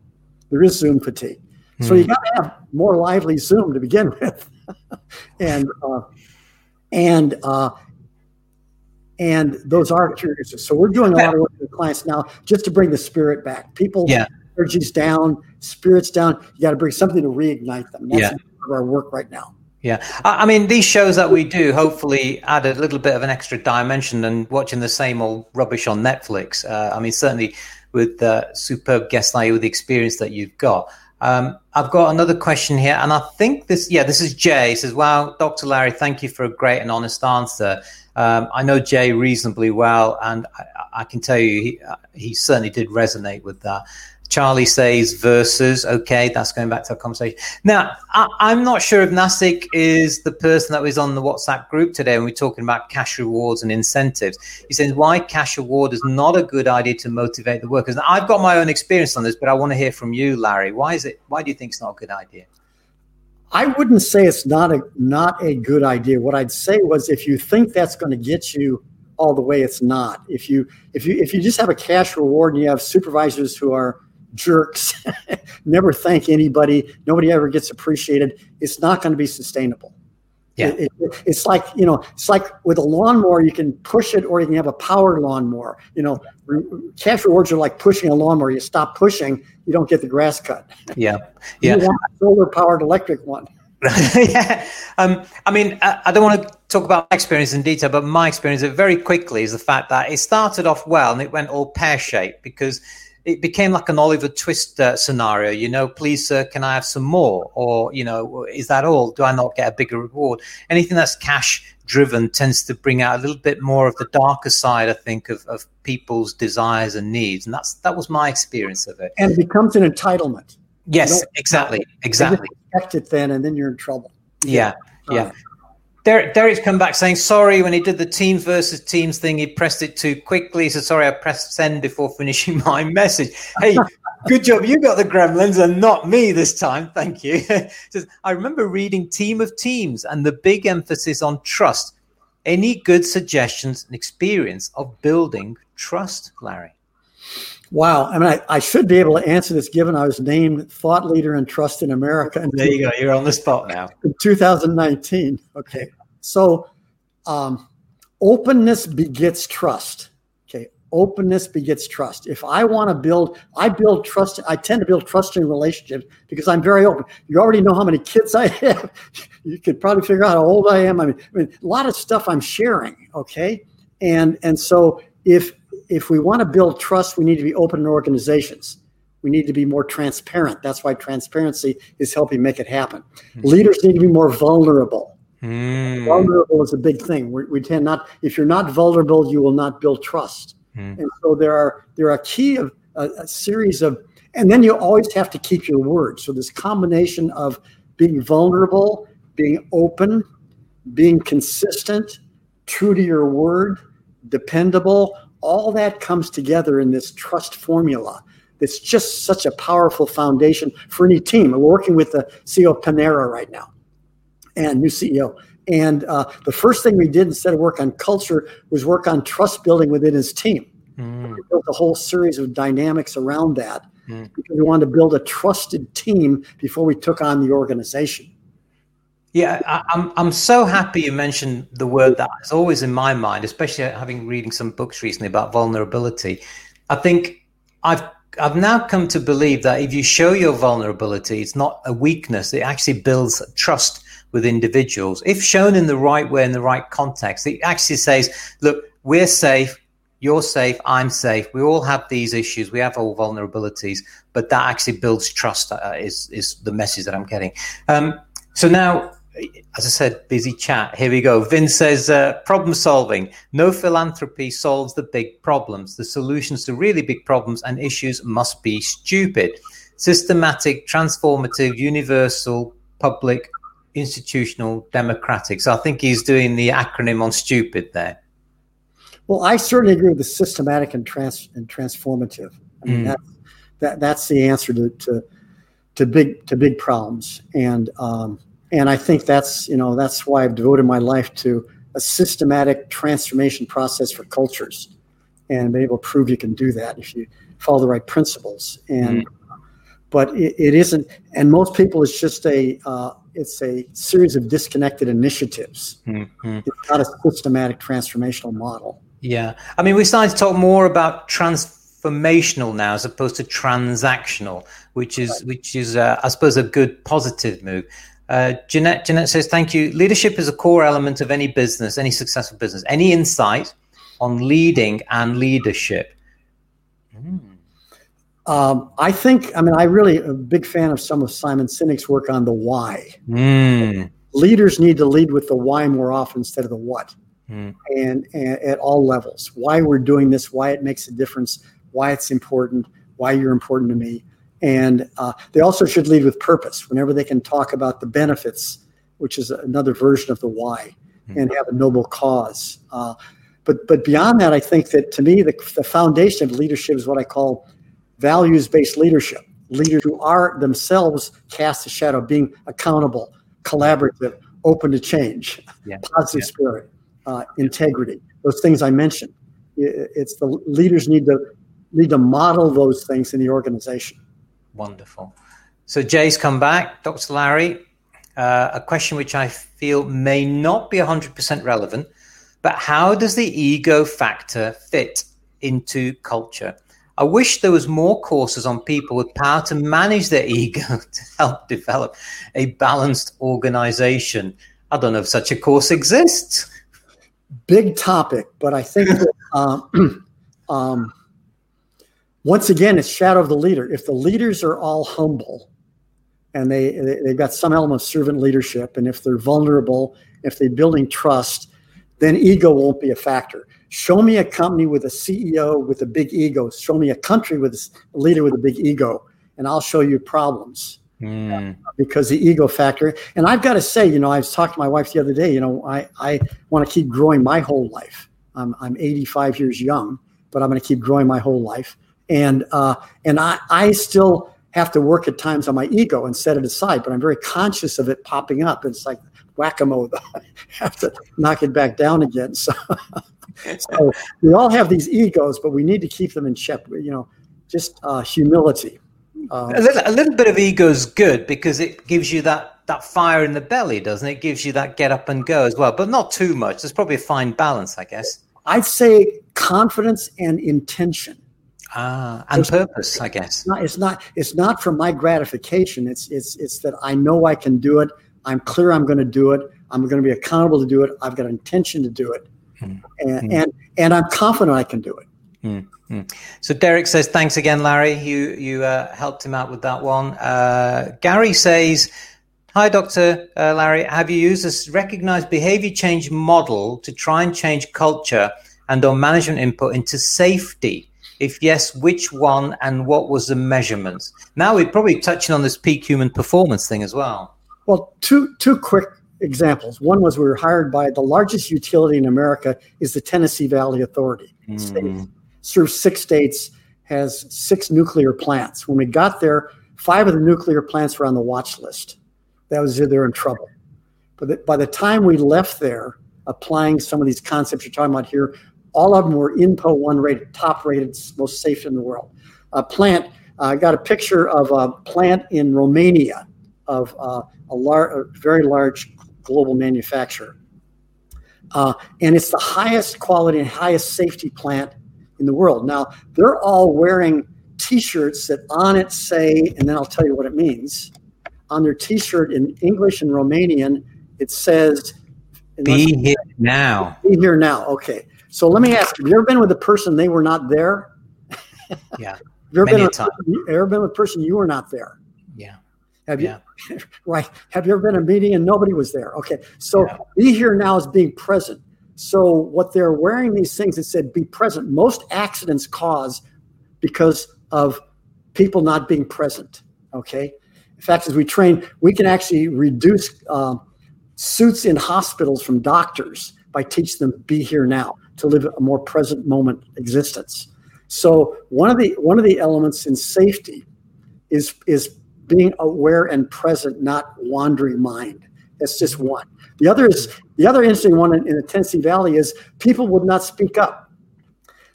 There is Zoom fatigue. Mm. So you got to have more lively Zoom to begin with, and uh, and uh, and those are curious. So we're doing a lot of work with clients now just to bring the spirit back. People, yeah. energy's down, spirits down. You got to bring something to reignite them. That's yeah. our work right now. Yeah, I mean, these shows that we do hopefully add a little bit of an extra dimension than watching the same old rubbish on Netflix. Uh, I mean, certainly with uh, superb guests like you, with the experience that you've got. Um, I've got another question here, and I think this, yeah, this is Jay. He says, "Wow, Dr. Larry, thank you for a great and honest answer. Um, I know Jay reasonably well, and I, I can tell you he, he, certainly did resonate with that. Charlie says versus. Okay, that's going back to our conversation. Now, I, am not sure if Nasik is the person that was on the WhatsApp group today when we're talking about cash rewards and incentives. He says why cash reward is not a good idea to motivate the workers. Now, I've got my own experience on this, but I want to hear from you, Larry. Why is it? Why do you think it's not a good idea? I wouldn't say it's not a not a good idea. What I'd say was if you think that's going to get you all the way, it's not. If you if you if you just have a cash reward and you have supervisors who are jerks, never thank anybody, nobody ever gets appreciated, it's not going to be sustainable. Yeah. It, it, it's like, you know, it's like with a lawnmower, you can push it or you can have a power lawnmower. You know, cash rewards are like pushing a lawnmower. You stop pushing, you don't get the grass cut. Yeah. Yeah. you want a solar powered electric one. yeah. Um, I mean, I, I, don't want to talk about my experience in detail, but my experience very quickly is the fact that it started off well and it went all pear shaped because it became like an Oliver Twist uh, scenario. You know, please, sir, can I have some more? Or, you know, is that all? Do I not get a bigger reward? Anything that's cash driven tends to bring out a little bit more of the darker side, I think, of, of people's desires and needs. And that's that was my experience of it. And it becomes an entitlement. Yes, exactly, exactly. Expect it then, and then you're in trouble. Yeah, yeah. Derek, Derek's come back saying sorry when he did the teams versus teams thing. He pressed it too quickly. So sorry, I pressed send before finishing my message. Hey, good job. You got the gremlins and not me this time. Thank you. says, I remember reading Team of Teams and the big emphasis on trust. Any good suggestions and experience of building trust, Larry? Wow. I mean, I, I, should be able to answer this given I was named thought leader in trust in America. In there you go. You're on the spot now. In 2019. Okay. So, um, openness begets trust. Okay. Openness begets trust. If I want to build, I build trust. I tend to build trusting relationships because I'm very open. You already know how many kids I have. you could probably figure out how old I am. I mean, I mean a lot of stuff I'm sharing. Okay. And, and so if, if we want to build trust, we need to be open in organizations. We need to be more transparent. That's why transparency is helping make it happen. Mm-hmm. Leaders need to be more vulnerable. Mm. Vulnerable is a big thing. We, we, tend not. If you're not vulnerable, you will not build trust. Mm. And so there are there are key of a, a series of, and then you always have to keep your word. So this combination of being vulnerable, being open, being consistent, true to your word, dependable, all that comes together in this trust formula. It's just such a powerful foundation for any team. We're working with the CEO Panera right now, and new CEO. And uh, the first thing we did instead of work on culture was work on trust building within his team. Mm. We built a whole series of dynamics around that mm. because we wanted to build a trusted team before we took on the organization. Yeah, I, am I'm so happy you mentioned the word that is always in my mind, especially having reading some books recently about vulnerability. I think I've I've now come to believe that if you show your vulnerability, it's not a weakness. It actually builds trust with individuals. If shown in the right way, in the right context, it actually says, look, we're safe, you're safe, I'm safe. We all have these issues. We have all vulnerabilities, but that actually builds trust. Uh, is is the message that I'm getting. Um, so now as I said, busy chat. Here we go. Vince says, uh, problem solving. No philanthropy solves the big problems. The solutions to really big problems and issues must be stupid. Systematic, transformative, universal, public, institutional, democratic. So I think he's doing the acronym on stupid there. Well, I certainly agree with the systematic and, trans- and transformative. I mean, mm. that, that, that's the answer to, to, to, big, to big problems. And, um, and I think that's you know that's why I've devoted my life to a systematic transformation process for cultures, and been able to prove you can do that if you follow the right principles. And mm. but it, it isn't, and most people it's just a uh, it's a series of disconnected initiatives. Mm-hmm. It's not a systematic transformational model. Yeah, I mean we're starting to talk more about transformational now as opposed to transactional, which is right. which is uh, I suppose a good positive move. Uh, Jeanette, Jeanette says, thank you. Leadership is a core element of any business, any successful business. Any insight on leading and leadership? Mm. Um, I think, I mean, I really am a big fan of some of Simon Sinek's work on the why. Mm. Leaders need to lead with the why more often instead of the what. Mm. And, and at all levels, why we're doing this, why it makes a difference, why it's important, why you're important to me. And uh, they also should lead with purpose whenever they can talk about the benefits, which is another version of the why, mm-hmm. and have a noble cause. Uh, but but beyond that, I think that to me the, the foundation of leadership is what I call values based leadership. Leaders who are themselves cast a shadow, being accountable, collaborative, open to change, yeah. positive yeah. spirit, uh, integrity. Those things I mentioned. It's the leaders need to need to model those things in the organization. Wonderful. So Jay's come back. Dr. Larry, uh, a question which I feel may not be 100% relevant, but how does the ego factor fit into culture? I wish there was more courses on people with power to manage their ego to help develop a balanced organization. I don't know if such a course exists. Big topic, but I think that, um, um, once again, it's shadow of the leader. If the leaders are all humble and they, they've got some element of servant leadership, and if they're vulnerable, if they're building trust, then ego won't be a factor. Show me a company with a CEO with a big ego. Show me a country with a leader with a big ego, and I'll show you problems. Mm. because the ego factor. And I've got to say, you know, I was talking to my wife the other day. You know, I I want to keep growing my whole life. I'm I'm 85 years young, but I'm going to keep growing my whole life and uh, and I, I still have to work at times on my ego and set it aside, but I'm very conscious of it popping up. It's like whack-a-mole. I have to knock it back down again. So, so we all have these egos, but we need to keep them in check. You know, just uh, humility. Uh, a, little, a little bit of ego is good because it gives you that that fire in the belly, doesn't it? it? Gives you that get up and go as well, but not too much. There's probably a fine balance, I guess. I'd say confidence and intention Ah, and it's, purpose, I guess. It's not, it's not. It's not for my gratification. It's it's it's that I know I can do it. I'm clear I'm going to do it. I'm going to be accountable to do it. I've got intention to do it, mm. and, mm. and and I'm confident I can do it. Mm. So Derek says, "Thanks again, Larry. You you uh, helped him out with that one." Uh, Gary says. Hi, Dr. Uh, Larry. Have you used this recognized behavior change model to try and change culture and or management input into safety? If yes, which one and what was the measurements? Now we're probably touching on this peak human performance thing as well. Well, two two quick examples. One was we were hired by the largest utility in America is the Tennessee Valley Authority. Mm. Serves six states, has six nuclear plants. When we got there, five of the nuclear plants were on the watch list. That was they're in trouble. But by the time we left there, applying some of these concepts you're talking about here, all of them were INPO 1 rated, top rated, most safe in the world. A plant, I got a picture of a plant in Romania of uh, a, lar- a very large global manufacturer. Uh, and it's the highest quality and highest safety plant in the world. Now, they're all wearing t shirts that on it say, and then I'll tell you what it means. On their t shirt in English and Romanian, it says, Be here now. Be here now. Okay. So let me ask you: Have you ever been with a person they were not there? Yeah. you ever, been with, person, ever been with a person you were not there? Yeah. Have you yeah. right? Have you ever been a meeting and nobody was there? Okay, so yeah. be here now is being present. So what they're wearing these things that said be present. Most accidents cause because of people not being present. Okay, in fact, as we train, we can actually reduce uh, suits in hospitals from doctors by teaching them be here now to live a more present moment existence. So one of the one of the elements in safety is is being aware and present, not wandering mind. That's just one. The other is the other interesting one in, in the Tennessee Valley is people would not speak up.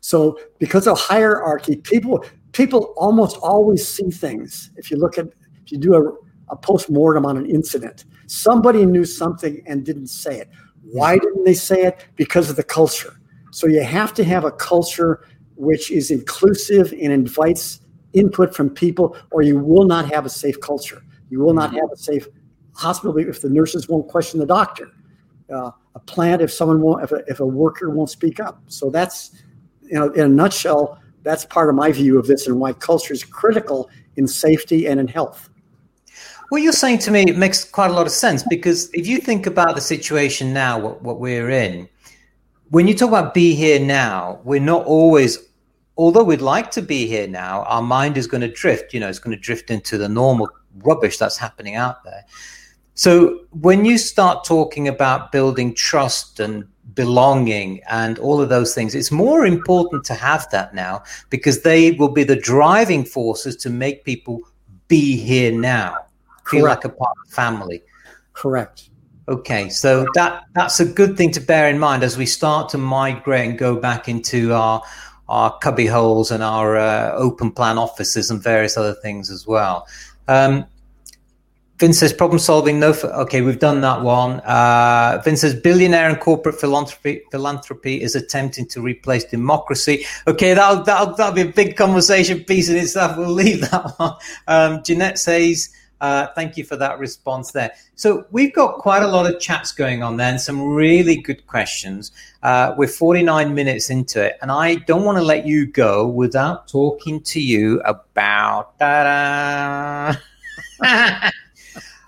So because of hierarchy, people people almost always see things. If you look at if you do a, a post mortem on an incident, somebody knew something and didn't say it. Why didn't they say it? Because of the culture. So you have to have a culture which is inclusive and invites input from people, or you will not have a safe culture. You will not have a safe hospital if the nurses won't question the doctor. Uh, a plant if someone won't, if a, if a worker won't speak up. So that's, you know, in a nutshell, that's part of my view of this and why culture is critical in safety and in health. What you're saying to me makes quite a lot of sense because if you think about the situation now, what, what we're in, when you talk about be here now, we're not always, although we'd like to be here now, our mind is going to drift. You know, it's going to drift into the normal rubbish that's happening out there. So when you start talking about building trust and belonging and all of those things, it's more important to have that now because they will be the driving forces to make people be here now feel like a part of the family. Correct. Okay, so that that's a good thing to bear in mind as we start to migrate and go back into our our cubby holes and our uh, open plan offices and various other things as well. Um, Vince says problem solving. No, okay, we've done that one. Uh, Vince says billionaire and corporate philanthropy philanthropy is attempting to replace democracy. Okay, that'll that'll, that'll be a big conversation piece in itself. We'll leave that one. Um, Jeanette says uh, thank you for that response there. So we've got quite a lot of chats going on there and some really good questions. Uh, we're 49 minutes into it, and I don't want to let you go without talking to you about.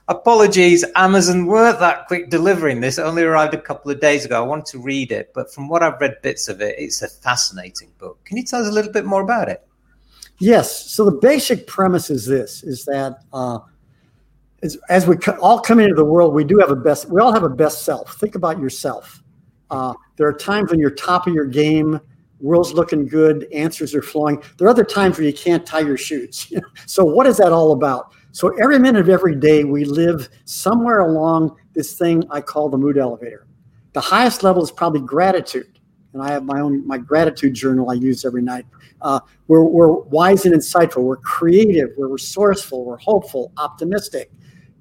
Apologies, Amazon weren't that quick delivering this. It only arrived a couple of days ago. I want to read it, but from what I've read bits of it, it's a fascinating book. Can you tell us a little bit more about it? Yes. So the basic premise is this: is that uh, as, as we all come into the world, we do have a best, we all have a best self. Think about yourself. Uh, there are times when you're top of your game, world's looking good, answers are flowing. There are other times where you can't tie your shoes. so, what is that all about? So, every minute of every day, we live somewhere along this thing I call the mood elevator. The highest level is probably gratitude. And I have my own my gratitude journal I use every night. Uh, we're, we're wise and insightful. We're creative. We're resourceful. We're hopeful, optimistic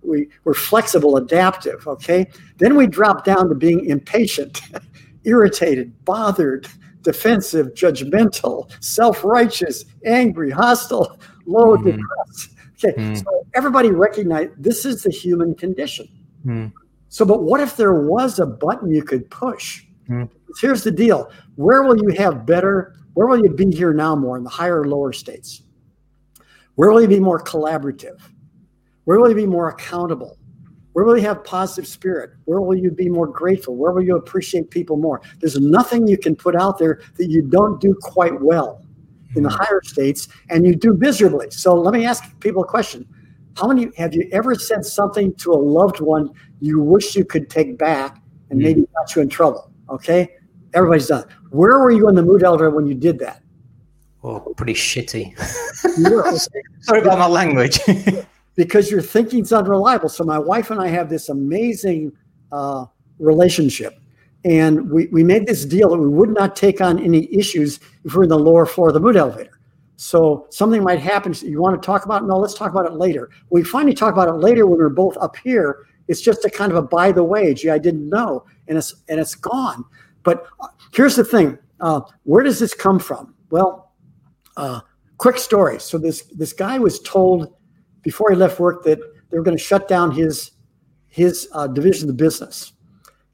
we, we're flexible, adaptive, okay? Then we drop down to being impatient, irritated, bothered, defensive, judgmental, self righteous, angry, hostile, low, mm. depressed. Okay, mm. so everybody recognize this is the human condition. Mm. So, but what if there was a button you could push? Here's the deal where will you have better, where will you be here now more in the higher or lower states? Where will you be more collaborative? Where will you be more accountable? Where will you have positive spirit? Where will you be more grateful? Where will you appreciate people more? There's nothing you can put out there that you don't do quite well in the hmm. higher states and you do miserably. So let me ask people a question. How many have you ever said something to a loved one you wish you could take back and hmm. maybe got you in trouble? Okay? Everybody's done. Where were you in the mood elevator when you did that? Oh, pretty shitty. Sorry about my language. because your thinking's unreliable. So my wife and I have this amazing uh, relationship. And we, we made this deal that we would not take on any issues if we're in the lower floor of the mood elevator. So something might happen. You want to talk about it? No, let's talk about it later. We finally talk about it later when we're both up here. It's just a kind of a by the way. Gee, I didn't know, and it's and it's gone. But uh, here's the thing: uh, where does this come from? Well, uh, quick story. So this this guy was told before he left work that they were going to shut down his his uh, division of the business.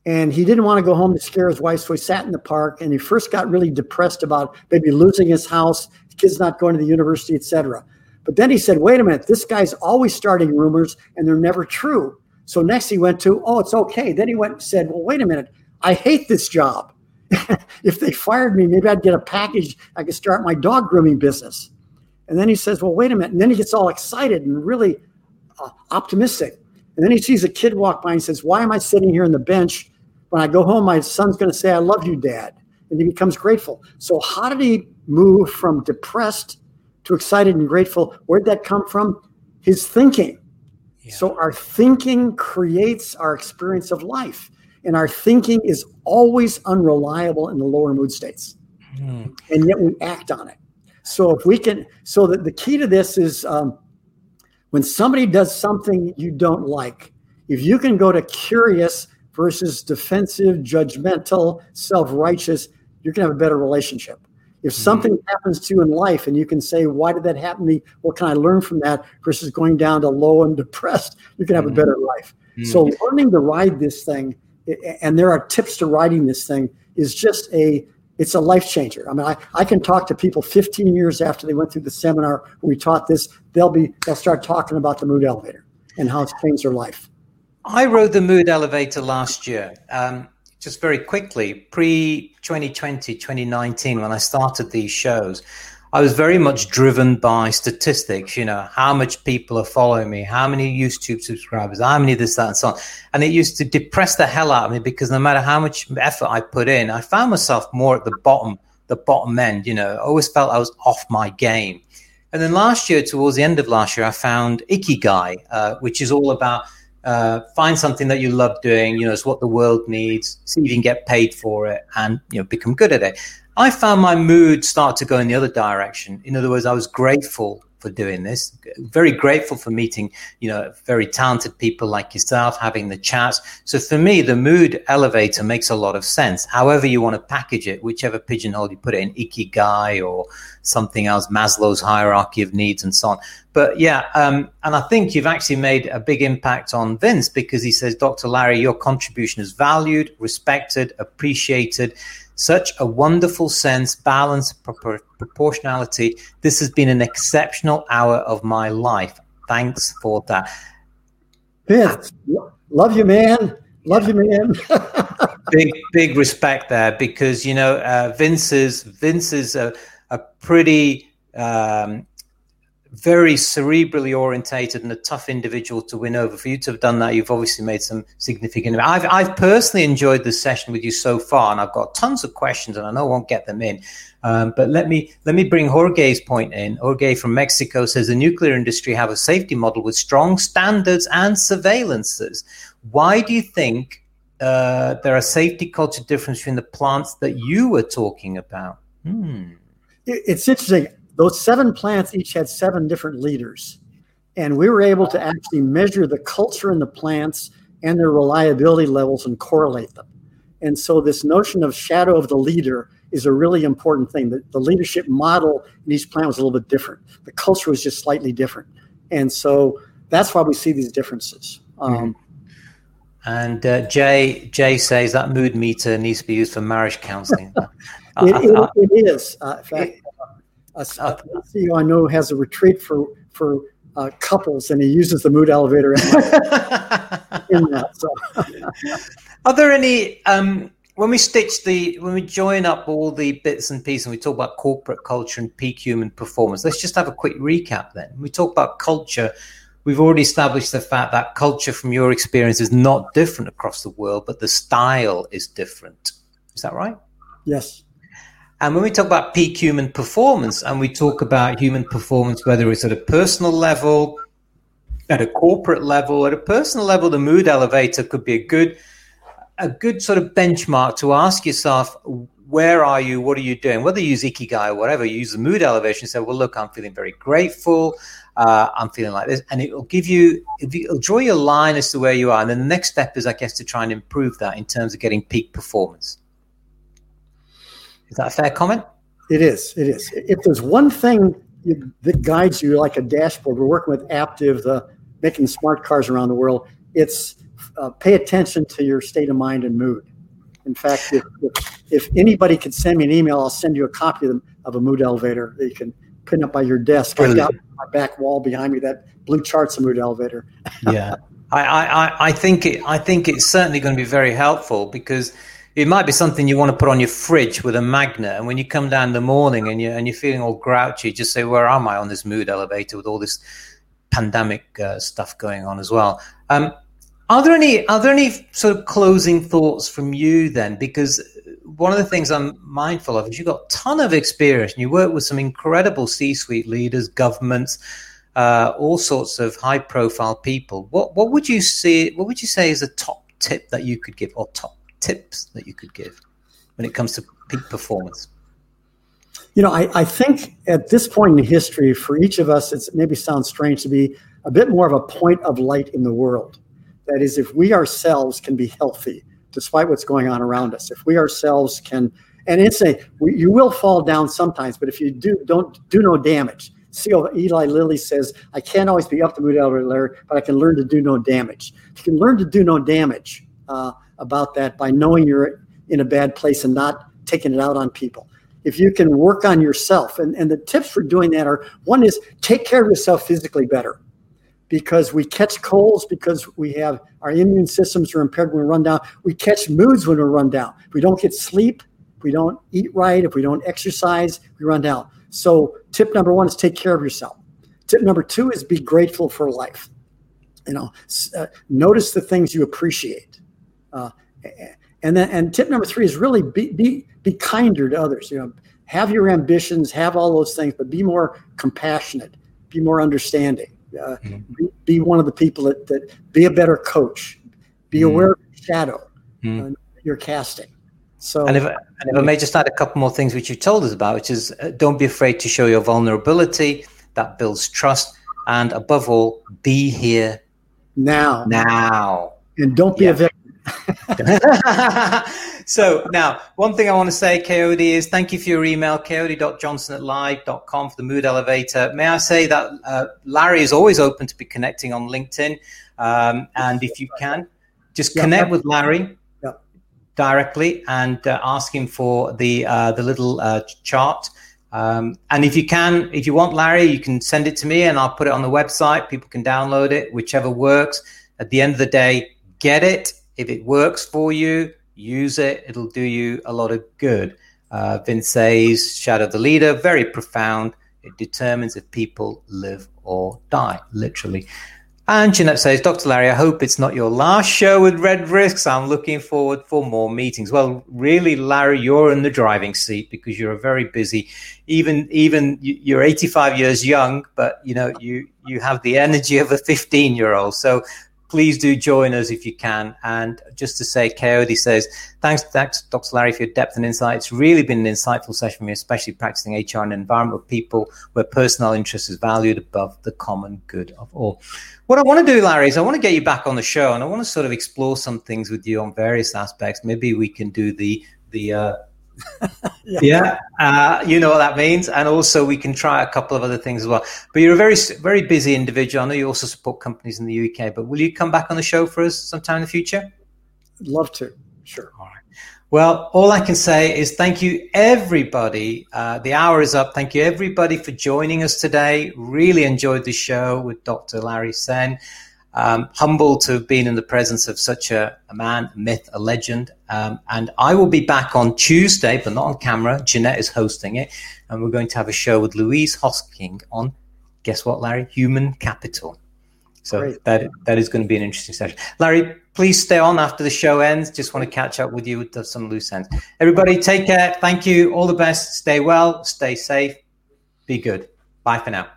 And he didn't want to go home to scare his wife, so he sat in the park. And he first got really depressed about maybe losing his house, kids not going to the university, etc. But then he said, wait a minute, this guy's always starting rumors and they're never true. So next he went to, oh, it's okay. Then he went and said, well, wait a minute, I hate this job. if they fired me, maybe I'd get a package. I could start my dog grooming business. And then he says, well, wait a minute. And then he gets all excited and really uh, optimistic. And then he sees a kid walk by and says, why am I sitting here on the bench? When I go home, my son's going to say, I love you, dad. And he becomes grateful. So, how did he move from depressed to excited and grateful? Where'd that come from? His thinking. Yeah. So, our thinking creates our experience of life and our thinking is always unreliable in the lower mood states mm. and yet we act on it so if we can so that the key to this is um, when somebody does something you don't like if you can go to curious versus defensive judgmental self-righteous you're to have a better relationship if hmm. something happens to you in life and you can say why did that happen to me what can i learn from that versus going down to low and depressed you can have mm-hmm. a better life mm-hmm. so learning to ride this thing and there are tips to riding this thing is just a it's a life changer. I mean, I, I can talk to people 15 years after they went through the seminar we taught this. They'll be they'll start talking about the mood elevator and how it's changed their life. I rode the mood elevator last year. Um, just very quickly, pre 2020, 2019, when I started these shows, I was very much driven by statistics, you know, how much people are following me, how many YouTube subscribers, how many this, that, and so on. And it used to depress the hell out of me because no matter how much effort I put in, I found myself more at the bottom, the bottom end, you know, I always felt I was off my game. And then last year, towards the end of last year, I found Ikigai, uh, which is all about uh, find something that you love doing, you know, it's what the world needs, see if you can get paid for it and, you know, become good at it. I found my mood start to go in the other direction. In other words, I was grateful for doing this, very grateful for meeting, you know, very talented people like yourself, having the chats. So for me, the mood elevator makes a lot of sense. However you want to package it, whichever pigeonhole you put it in, ikigai or something else, Maslow's hierarchy of needs and so on. But yeah, um, and I think you've actually made a big impact on Vince because he says, Dr. Larry, your contribution is valued, respected, appreciated such a wonderful sense, balance, propor- proportionality. This has been an exceptional hour of my life. Thanks for that. Vince, love you, man. Love you, man. big, big respect there because you know uh, Vince is Vince is a, a pretty um, very cerebrally orientated and a tough individual to win over. For you to have done that, you've obviously made some significant. I've I've personally enjoyed the session with you so far, and I've got tons of questions, and I know I won't get them in. Um, but let me let me bring Jorge's point in. Jorge from Mexico says the nuclear industry have a safety model with strong standards and surveillances. Why do you think uh, there are safety culture differences between the plants that you were talking about? Hmm. It's interesting those seven plants each had seven different leaders. And we were able to actually measure the culture in the plants and their reliability levels and correlate them. And so, this notion of shadow of the leader is a really important thing. The, the leadership model in each plant was a little bit different, the culture was just slightly different. And so, that's why we see these differences. Um, mm-hmm. And uh, Jay Jay says that mood meter needs to be used for marriage counseling. it, it, it is. Uh, in fact, a, a CEO I know has a retreat for for uh, couples, and he uses the mood elevator in, that. So. Are there any um, when we stitch the when we join up all the bits and pieces and we talk about corporate culture and peak human performance? Let's just have a quick recap. Then we talk about culture. We've already established the fact that culture, from your experience, is not different across the world, but the style is different. Is that right? Yes. And when we talk about peak human performance and we talk about human performance, whether it's at a personal level, at a corporate level, at a personal level, the mood elevator could be a good, a good sort of benchmark to ask yourself, where are you? What are you doing? Whether you use Ikigai or whatever, you use the mood elevation and say, well, look, I'm feeling very grateful. Uh, I'm feeling like this. And it will give you, it'll draw you a line as to where you are. And then the next step is, I guess, to try and improve that in terms of getting peak performance. Is that a fair comment? It is. It is. If there's one thing that guides you like a dashboard, we're working with Aptiv, the making smart cars around the world. It's uh, pay attention to your state of mind and mood. In fact, if, if, anybody could send me an email, I'll send you a copy of, of a mood elevator that you can putting up by your desk. I've got my back wall behind me that blue charts the mood elevator. yeah, I, I, I think it. I think it's certainly going to be very helpful because it might be something you want to put on your fridge with a magnet. And when you come down in the morning and you and you're feeling all grouchy, just say, "Where am I on this mood elevator with all this pandemic uh, stuff going on as well?" Um, are there any are there any sort of closing thoughts from you then? Because one of the things I'm mindful of is you've got a ton of experience and you work with some incredible C-suite leaders, governments, uh, all sorts of high-profile people. What what would you see? What would you say is a top tip that you could give, or top tips that you could give when it comes to peak performance? You know, I, I think at this point in history, for each of us, it maybe sounds strange to be a bit more of a point of light in the world. That is, if we ourselves can be healthy despite what's going on around us, if we ourselves can, and it's a, you will fall down sometimes, but if you do, don't do no damage. CEO Eli Lilly says, I can't always be up the mood elevator, but I can learn to do no damage. You can learn to do no damage. Uh, about that by knowing you're in a bad place and not taking it out on people. If you can work on yourself, and, and the tips for doing that are one is take care of yourself physically better because we catch colds because we have our immune systems are impaired when we run down. We catch moods when we run down. If we don't get sleep, if we don't eat right, if we don't exercise, we run down. So, tip number one is take care of yourself. Tip number two is be grateful for life. You know, uh, notice the things you appreciate. Uh, and then, and tip number three is really be, be, be kinder to others. You know, have your ambitions, have all those things, but be more compassionate, be more understanding. Uh, mm-hmm. be, be, one of the people that, that be a better coach, be mm-hmm. aware of your shadow mm-hmm. uh, you're casting. So, and if, and if I may just add a couple more things which you told us about, which is uh, don't be afraid to show your vulnerability. That builds trust, and above all, be here now. Now, and don't be yeah. a victim. so now, one thing I want to say, Coyote, is thank you for your email, coyote.johnson at live.com for the mood elevator. May I say that uh, Larry is always open to be connecting on LinkedIn. Um, and if you can, just connect with Larry directly and uh, ask him for the, uh, the little uh, chart. Um, and if you can, if you want Larry, you can send it to me and I'll put it on the website. People can download it, whichever works. At the end of the day, get it if it works for you, use it. It'll do you a lot of good. Uh, Vince says, Shadow the Leader, very profound. It determines if people live or die, literally. And Jeanette says, Dr. Larry, I hope it's not your last show with Red Risks. I'm looking forward for more meetings. Well, really, Larry, you're in the driving seat because you're a very busy. Even even you're 85 years young, but you know you you have the energy of a 15 year old. So please do join us if you can. And just to say, Coyote says, thanks, thanks, Dr. Larry, for your depth and insight. It's really been an insightful session for me, especially practicing HR in an environment with people where personal interest is valued above the common good of all. What I want to do, Larry, is I want to get you back on the show and I want to sort of explore some things with you on various aspects. Maybe we can do the the uh, yeah, yeah. Uh, you know what that means. And also, we can try a couple of other things as well. But you're a very, very busy individual. I know you also support companies in the UK, but will you come back on the show for us sometime in the future? I'd love to. Sure. All right. Well, all I can say is thank you, everybody. Uh, the hour is up. Thank you, everybody, for joining us today. Really enjoyed the show with Dr. Larry Senn. Um, humbled to have been in the presence of such a, a man, a myth, a legend. Um, and I will be back on Tuesday, but not on camera. Jeanette is hosting it. And we're going to have a show with Louise Hosking on, guess what, Larry? Human capital. So Great. that that is going to be an interesting session. Larry, please stay on after the show ends. Just want to catch up with you with some loose ends. Everybody, take care. Thank you. All the best. Stay well. Stay safe. Be good. Bye for now.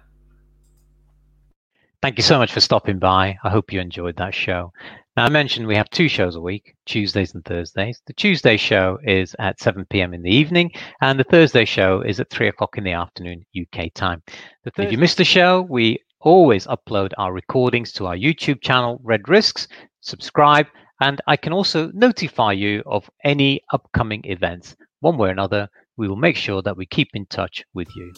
Thank you so much for stopping by. I hope you enjoyed that show. Now, I mentioned we have two shows a week, Tuesdays and Thursdays. The Tuesday show is at 7 p.m. in the evening, and the Thursday show is at 3 o'clock in the afternoon, UK time. if you missed the show, we always upload our recordings to our YouTube channel, Red Risks. Subscribe, and I can also notify you of any upcoming events. One way or another, we will make sure that we keep in touch with you.